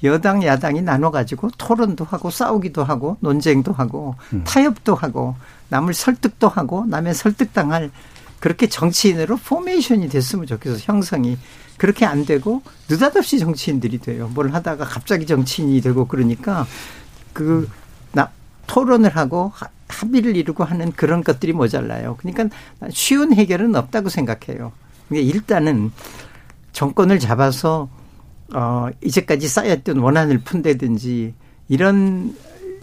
여당 야당이 나눠 가지고 토론도 하고 싸우기도 하고 논쟁도 하고 음. 타협도 하고 남을 설득도 하고 남의 설득당할 그렇게 정치인으로 포메이션이 됐으면 좋겠어 형성이 그렇게 안 되고 느닷없이 정치인들이 돼요. 뭘 하다가 갑자기 정치인이 되고 그러니까 그 나, 토론을 하고 합의를 이루고 하는 그런 것들이 모자라요. 그러니까 쉬운 해결은 없다고 생각해요. 일단은 정권을 잡아서 어 이제까지 쌓였던 원한을 푼다든지 이런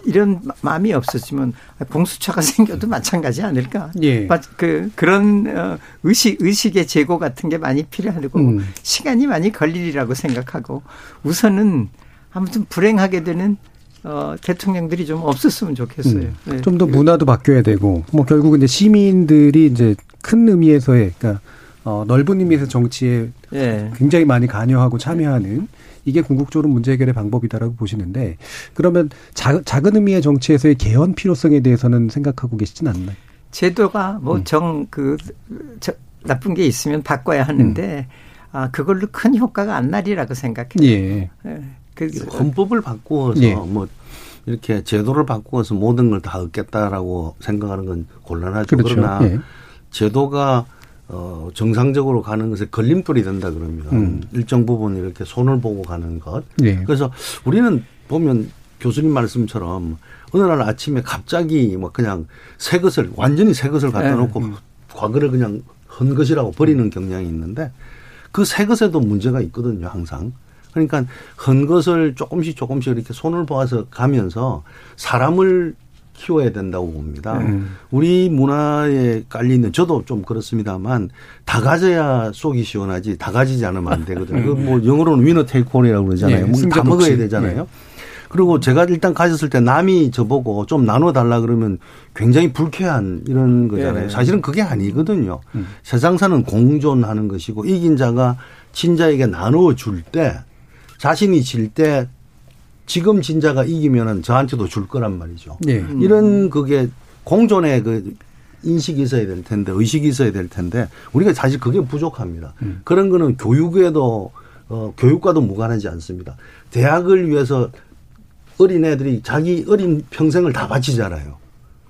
이런 마음이 없었지만 공수처가 생겨도 마찬가지 아닐까? 예. 그 그런 어, 의식 의식의 제고 같은 게 많이 필요하고 음. 시간이 많이 걸리리라고 생각하고 우선은 아무튼 불행하게 되는 어, 대통령들이 좀 없었으면 좋겠어요. 음. 네. 좀더 문화도 바뀌어야 되고, 뭐 결국은 이제 시민들이 이제 큰 의미에서의, 그러니까 어, 넓은 의미에서 정치에 네. 굉장히 많이 관여하고 참여하는 이게 궁극적으로 문제 해결의 방법이다라고 보시는데 그러면 자, 작은 의미의 정치에서의 개헌 필요성에 대해서는 생각하고 계시진 않나요? 제도가 뭐 정그 음. 나쁜 게 있으면 바꿔야 하는데 음. 아 그걸로 큰 효과가 안 나리라고 생각해요. 예. 예. 그 헌법을 바꾸어서 예. 뭐 이렇게 제도를 바꾸어서 모든 걸 다 얻겠다라고 생각하는 건 곤란하죠. 그렇죠. 그러나 예. 제도가 어, 정상적으로 가는 것에 걸림돌이 된다 그러면 음. 일정 부분 이렇게 손을 보고 가는 것. 예. 그래서 우리는 보면 교수님 말씀처럼 어느 날 아침에 갑자기 뭐 그냥 새 것을 완전히 새 것을 갖다 예. 놓고 음. 과거를 그냥 헌 것이라고 버리는 경향이 있는데 그 새 것에도 문제가 있거든요, 항상. 그러니까 헌 것을 조금씩 조금씩 이렇게 손을 보아서 가면서 사람을 키워야 된다고 봅니다. 음. 우리 문화에 깔리는 저도 좀 그렇습니다만 다 가져야 속이 시원하지 다 가지지 않으면 안 되거든요. 음. 뭐 영어로는 위너 테이크온이라고 그러잖아요. 네, 뭐다 먹어야 되잖아요. 네. 그리고 제가 일단 가졌을 때 남이 저보고 좀 나눠달라 그러면 굉장히 불쾌한 이런 거잖아요. 네. 사실은 그게 아니거든요. 음. 세상사는 공존하는 것이고 이긴 자가 진자에게 나누어 줄 때 자신이 질 때 지금 진자가 이기면은 저한테도 줄 거란 말이죠. 네. 이런 그게 공존의 그 인식이 있어야 될 텐데 의식이 있어야 될 텐데 우리가 사실 그게 부족합니다. 음. 그런 거는 교육에도 어 교육과도 무관하지 않습니다. 대학을 위해서 어린 애들이 자기 어린 평생을 다 바치잖아요.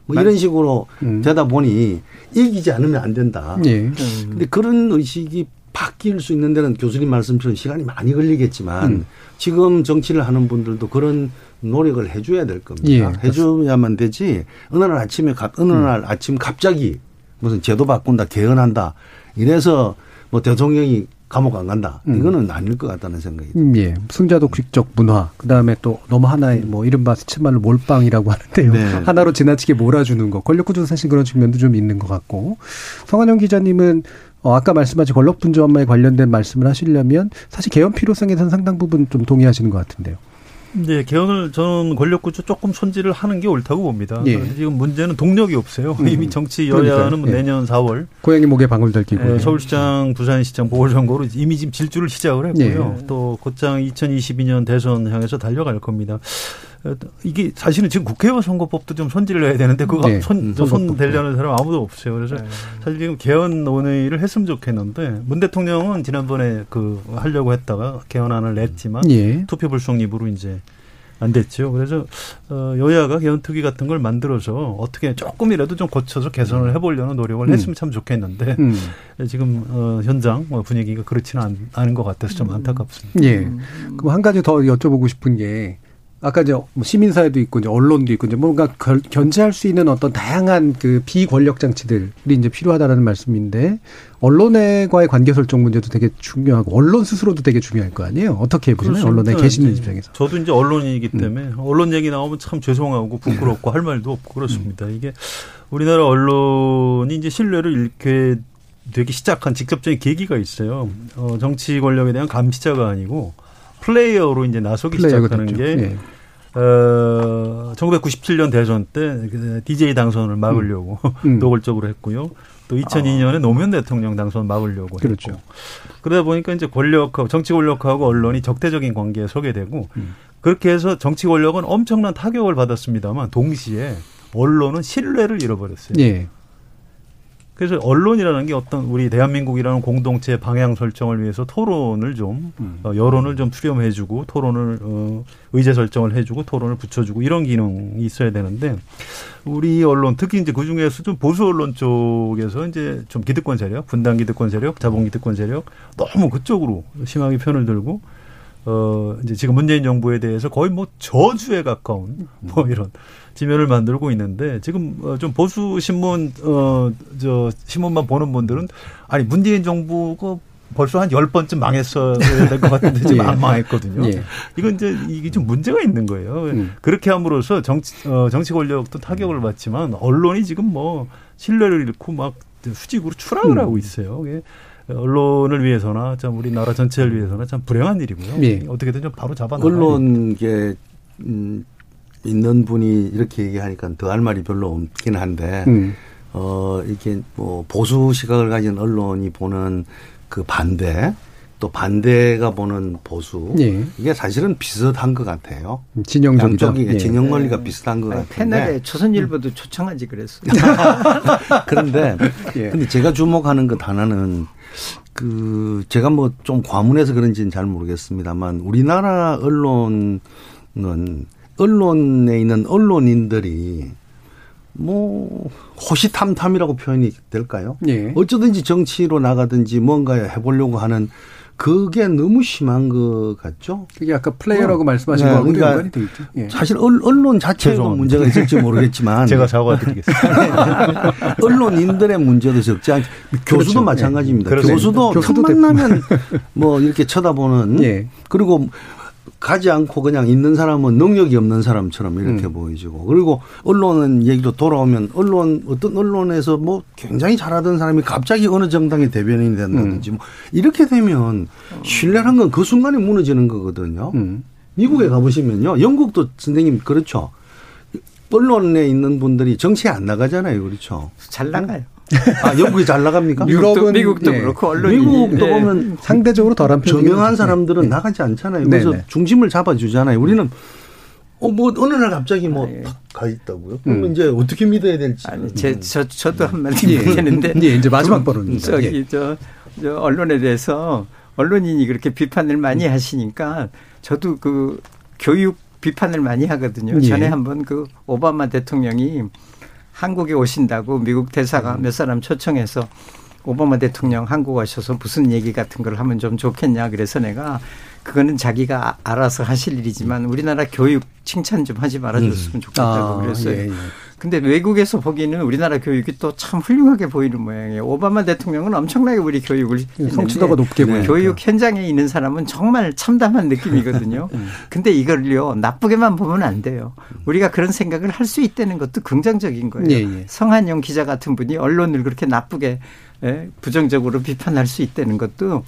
뭐 이런 식으로 음. 되다 보니 이기지 않으면 안 된다. 예. 음. 근데 그런 의식이 바뀔 수 있는 데는 교수님 말씀처럼 시간이 많이 걸리겠지만 음. 지금 정치를 하는 분들도 그런 노력을 해줘야 될 겁니다. 예, 해줘야만 되지 어느 날 아침에 어느 음. 날 음. 아침 갑자기 무슨 제도 바꾼다 개헌한다 이래서 뭐 대통령이 감옥 안 간다. 음. 이거는 아닐 것 같다는 생각이 듭니다. 음, 예. 승자 독식적 문화. 그다음에 또 너무 하나의 뭐 이른바 스치말로 몰빵이라고 하는데요. 네. 하나로 지나치게 몰아주는 거. 권력 구조 사실 그런 측면도 좀 있는 것 같고. 성한영 기자님은 어, 아까 말씀하신 권력분조업마에 관련된 말씀을 하시려면 사실 개헌 필요성에서는 상당 부분 좀 동의하시는 것 같은데요. 네, 개헌을 저는 권력구조 조금 손질을 하는 게 옳다고 봅니다. 예. 지금 문제는 동력이 없어요. 음. 이미 정치 여야는 뭐 예. 내년 4월 고양이 목에 방울 들기고 예, 서울시장, 부산시장 보궐선거로 이미 지금 질주를 시작을 했고요. 예. 또 곧장 2022년 대선 향해서 달려갈 겁니다. 이게 사실은 지금 국회의원 선거법도 좀 손질을 해야 되는데 그거 네. 손, 손 대려는 사람 아무도 없어요. 그래서 네. 사실 지금 개헌 논의를 했으면 좋겠는데 문 대통령은 지난번에 그 하려고 했다가 개헌안을 냈지만 예. 투표 불성립으로 이제 안 됐죠. 그래서 어 여야가 개헌 특위 같은 걸 만들어서 어떻게 조금이라도 좀 고쳐서 개선을 해보려는 노력을 음. 했으면 참 좋겠는데 음. 지금 어 현장 뭐 분위기가 그렇지는 않 은 것 같아서 좀 안타깝습니다. 예. 그럼 한 가지 더 여쭤보고 싶은 게 아까 이제 뭐 시민사회도 있고 이제 언론도 있고 이제 뭔가 견제할 수 있는 어떤 다양한 그 비권력 장치들이 이제 필요하다라는 말씀인데 언론과의 관계 설정 문제도 되게 중요하고 언론 스스로도 되게 중요할 거 아니에요. 어떻게 보시나요? 언론에 계시는 입장에서. 저도 이제 언론이기 음. 때문에 음. 언론 얘기 나오면 참 죄송하고 부끄럽고 할 말도 없고 그렇습니다. 음. 이게 우리나라 언론이 이제 신뢰를 잃게 되기 시작한 직접적인 계기가 있어요. 어, 정치 권력에 대한 감시자가 아니고 플레이어로 이제 나서기 시작하는 됐죠. 게 네. 어, 1997년 대선 때 DJ 그 당선을 막으려고 음. 노골적으로 했고요. 또 2002년에 아. 노무현 대통령 당선 막으려고 그렇죠. 했고. 그러다 보니까 이제 권력하고 정치 권력하고 언론이 적대적인 관계에 서게 되고 음. 그렇게 해서 정치 권력은 엄청난 타격을 받았습니다만 동시에 언론은 신뢰를 잃어버렸어요. 예. 그래서 언론이라는 게 어떤 우리 대한민국이라는 공동체 방향 설정을 위해서 토론을 좀 음. 어, 여론을 좀 수렴해주고 토론을 어, 의제 설정을 해주고 토론을 붙여주고 이런 기능이 있어야 되는데 우리 언론 특히 이제 그 중에서 좀 보수 언론 쪽에서 이제 좀 기득권 세력, 분단 기득권 세력, 자본 기득권 세력 너무 그쪽으로 심하게 편을 들고 어 이제 지금 문재인 정부에 대해서 거의 뭐 저주에 가까운 뭐 이런 지면을 만들고 있는데 지금 어, 좀 보수 신문 어 저 신문만 보는 분들은 아니 문재인 정부가 벌써 한 열번쯤 망했어야 될 것 같은데 지금 예. 안 망했거든요. 예. 이건 이제 이게 좀 문제가 있는 거예요. 음. 그렇게 함으로써 정치, 어, 정치 권력도 타격을 받지만 언론이 지금 뭐 신뢰를 잃고 막 수직으로 추락을 음. 하고 있어요. 예. 언론을 위해서나 참 우리나라 전체를 위해서나 참 불행한 일이고요. 예. 어떻게든 좀 바로 잡아 언론계 음, 있는 분이 이렇게 얘기하니까 더 할 말이 별로 없긴 한데 음. 어 이렇게 뭐 보수 시각을 가진 언론이 보는 그 반대 또 반대가 보는 보수 예. 이게 사실은 비슷한 것 같아요. 진영적이죠. 양쪽이 예. 진영 논리가 예. 비슷한 것 같은데 패널에 조선일보도 초청하지 그랬어요. 그런데 예. 근데 제가 주목하는 것 하나는 그 제가 뭐 좀 과문해서 그런지는 잘 모르겠습니다만 우리나라 언론은 언론에 있는 언론인들이 뭐 호시탐탐이라고 표현이 될까요? 예. 어쩌든지 정치로 나가든지 뭔가 해보려고 하는 그게 너무 심한 것 같죠? 그게 아까 플레이어라고 어. 말씀하신 네, 거하고 그러니까 연관이 돼 있죠. 예. 사실 언론 자체에도 문제가 있을지 모르겠지만 제가 사과드리겠습니다. 언론인들의 문제도 적지 않. 교수도 그렇죠. 마찬가지입니다. 예. 교수도, 교수도 첫 만나면 뭐 이렇게 쳐다보는 예. 그리고 가지 않고 그냥 있는 사람은 능력이 없는 사람처럼 이렇게 음. 보이지고 그리고 언론은 얘기로 돌아오면 언론 어떤 언론에서 뭐 굉장히 잘하던 사람이 갑자기 어느 정당의 대변인이 된다든지 음. 뭐 이렇게 되면 신뢰란 건 그 순간에 무너지는 거거든요. 음. 미국에 가보시면요. 영국도 선생님 그렇죠. 언론에 있는 분들이 정치에 안 나가잖아요. 그렇죠. 잘 나가요. 아, 영국이 잘 나갑니까? 유럽은 미국도 예. 그렇고 언론이 미국도 예. 보면 상대적으로 덜한 편 저명한 사람들은 예. 나가지 않잖아요. 그래서 네네. 중심을 잡아주잖아요. 우리는 어, 뭐, 어느 날 갑자기 뭐, 아, 가 있다고요? 그러면 음. 이제 어떻게 믿어야 될지. 아니, 제, 저, 저도 한마디 얘기하는데. 예, 이제 마지막 발언입니다. 저기, 예. 저, 저, 언론에 대해서 언론인이 그렇게 비판을 많이 하시니까 저도 그 교육 비판을 많이 하거든요. 예. 전에 한번 그 오바마 대통령이 한국에 오신다고 미국 대사가 음. 몇 사람 초청해서 오바마 대통령 한국 오셔서 무슨 얘기 같은 걸 하면 좀 좋겠냐 그래서 내가 그거는 자기가 알아서 하실 일이지만 우리나라 교육 칭찬 좀 하지 말아줬으면 음. 좋겠다고 아, 그랬어요. 예, 예. 근데 외국에서 보기에는 우리나라 교육이 또 참 훌륭하게 보이는 모양이에요. 오바마 대통령은 엄청나게 우리 교육을 성취도가 높게 보여요. 교육 현장에 있는 사람은 정말 참담한 느낌이거든요. 음. 근데 이걸요 나쁘게만 보면 안 돼요. 우리가 그런 생각을 할 수 있다는 것도 긍정적인 거예요. 예, 예. 성한용 기자 같은 분이 언론을 그렇게 나쁘게 예, 부정적으로 비판할 수 있다는 것도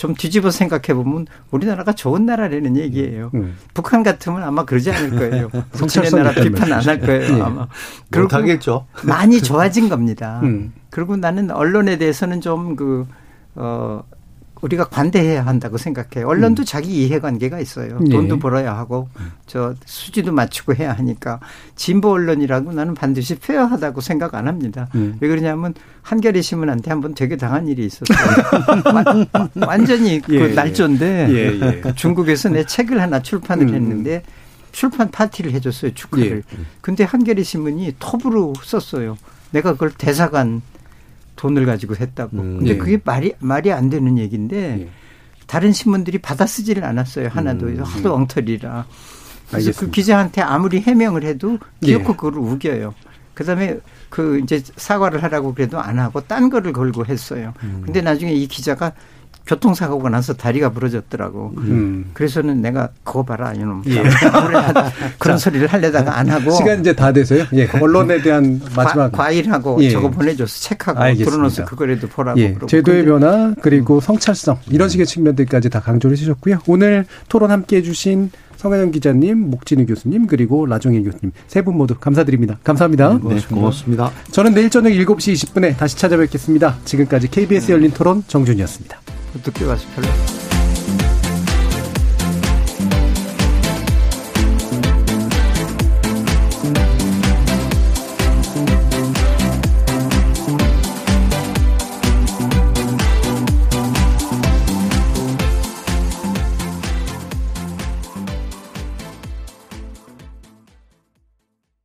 좀 뒤집어 생각해 보면 우리나라가 좋은 나라라는 얘기예요. 음. 북한 같으면 아마 그러지 않을 거예요. 북한의 나라 비판 안 할 거예요. 네. 아마. 그렇겠죠. 많이 좋아진 겁니다. 음. 그리고 나는 언론에 대해서는 좀 그, 어, 우리가 관대해야 한다고 생각해요. 언론도 음. 자기 이해관계가 있어요. 네. 돈도 벌어야 하고 저 수지도 맞추고 해야 하니까 진보 언론이라고 나는 반드시 페어하다고 생각 안 합니다. 음. 왜 그러냐면 한겨레 신문한테 한번 되게 당한 일이 있었어요. 완전히 그 예, 그 날조인데 예, 예. 그 중국에서 내 책을 하나 출판을 음. 했는데 출판 파티를 해줬어요 축하를. 예. 근데 한겨레 신문이 톱으로 썼어요. 내가 그걸 대사관 돈을 가지고 했다고. 음, 근데 네. 그게 말이 말이 안 되는 얘기인데 네. 다른 신문들이 받아 쓰지를 않았어요. 하나도 음, 하도 엉터리라. 그래서 알겠습니다. 그 기자한테 아무리 해명을 해도 기어코 네. 그걸 우겨요. 그다음에 그 이제 사과를 하라고 그래도 안 하고 딴 거를 걸고 했어요. 음. 근데 나중에 이 기자가 교통사고가 나서 다리가 부러졌더라고. 음. 그래서는 내가 그거 봐라 이놈. 예. 그런 소리를 하려다가 안 하고. 시간 이제 다 돼서요. 예. 언론에 대한 마지막 과, 일하고 예. 저거 보내줘서 체크하고 알어놓서 그거라도 보라고. 예. 제도의 변화 그리고 음. 성찰성 이런 식의 측면들까지 다 강조를 해주셨고요. 오늘 토론 함께해 주신 성현영 기자님, 목진희 교수님, 그리고 라종일 교수님 세 분 모두 감사드립니다. 감사합니다. 네, 고맙습니다. 저는 내일 저녁 7시 20분에 다시 찾아뵙겠습니다. 지금까지 KBS 열린 토론 정준이었습니다. 늦게 와서 별로.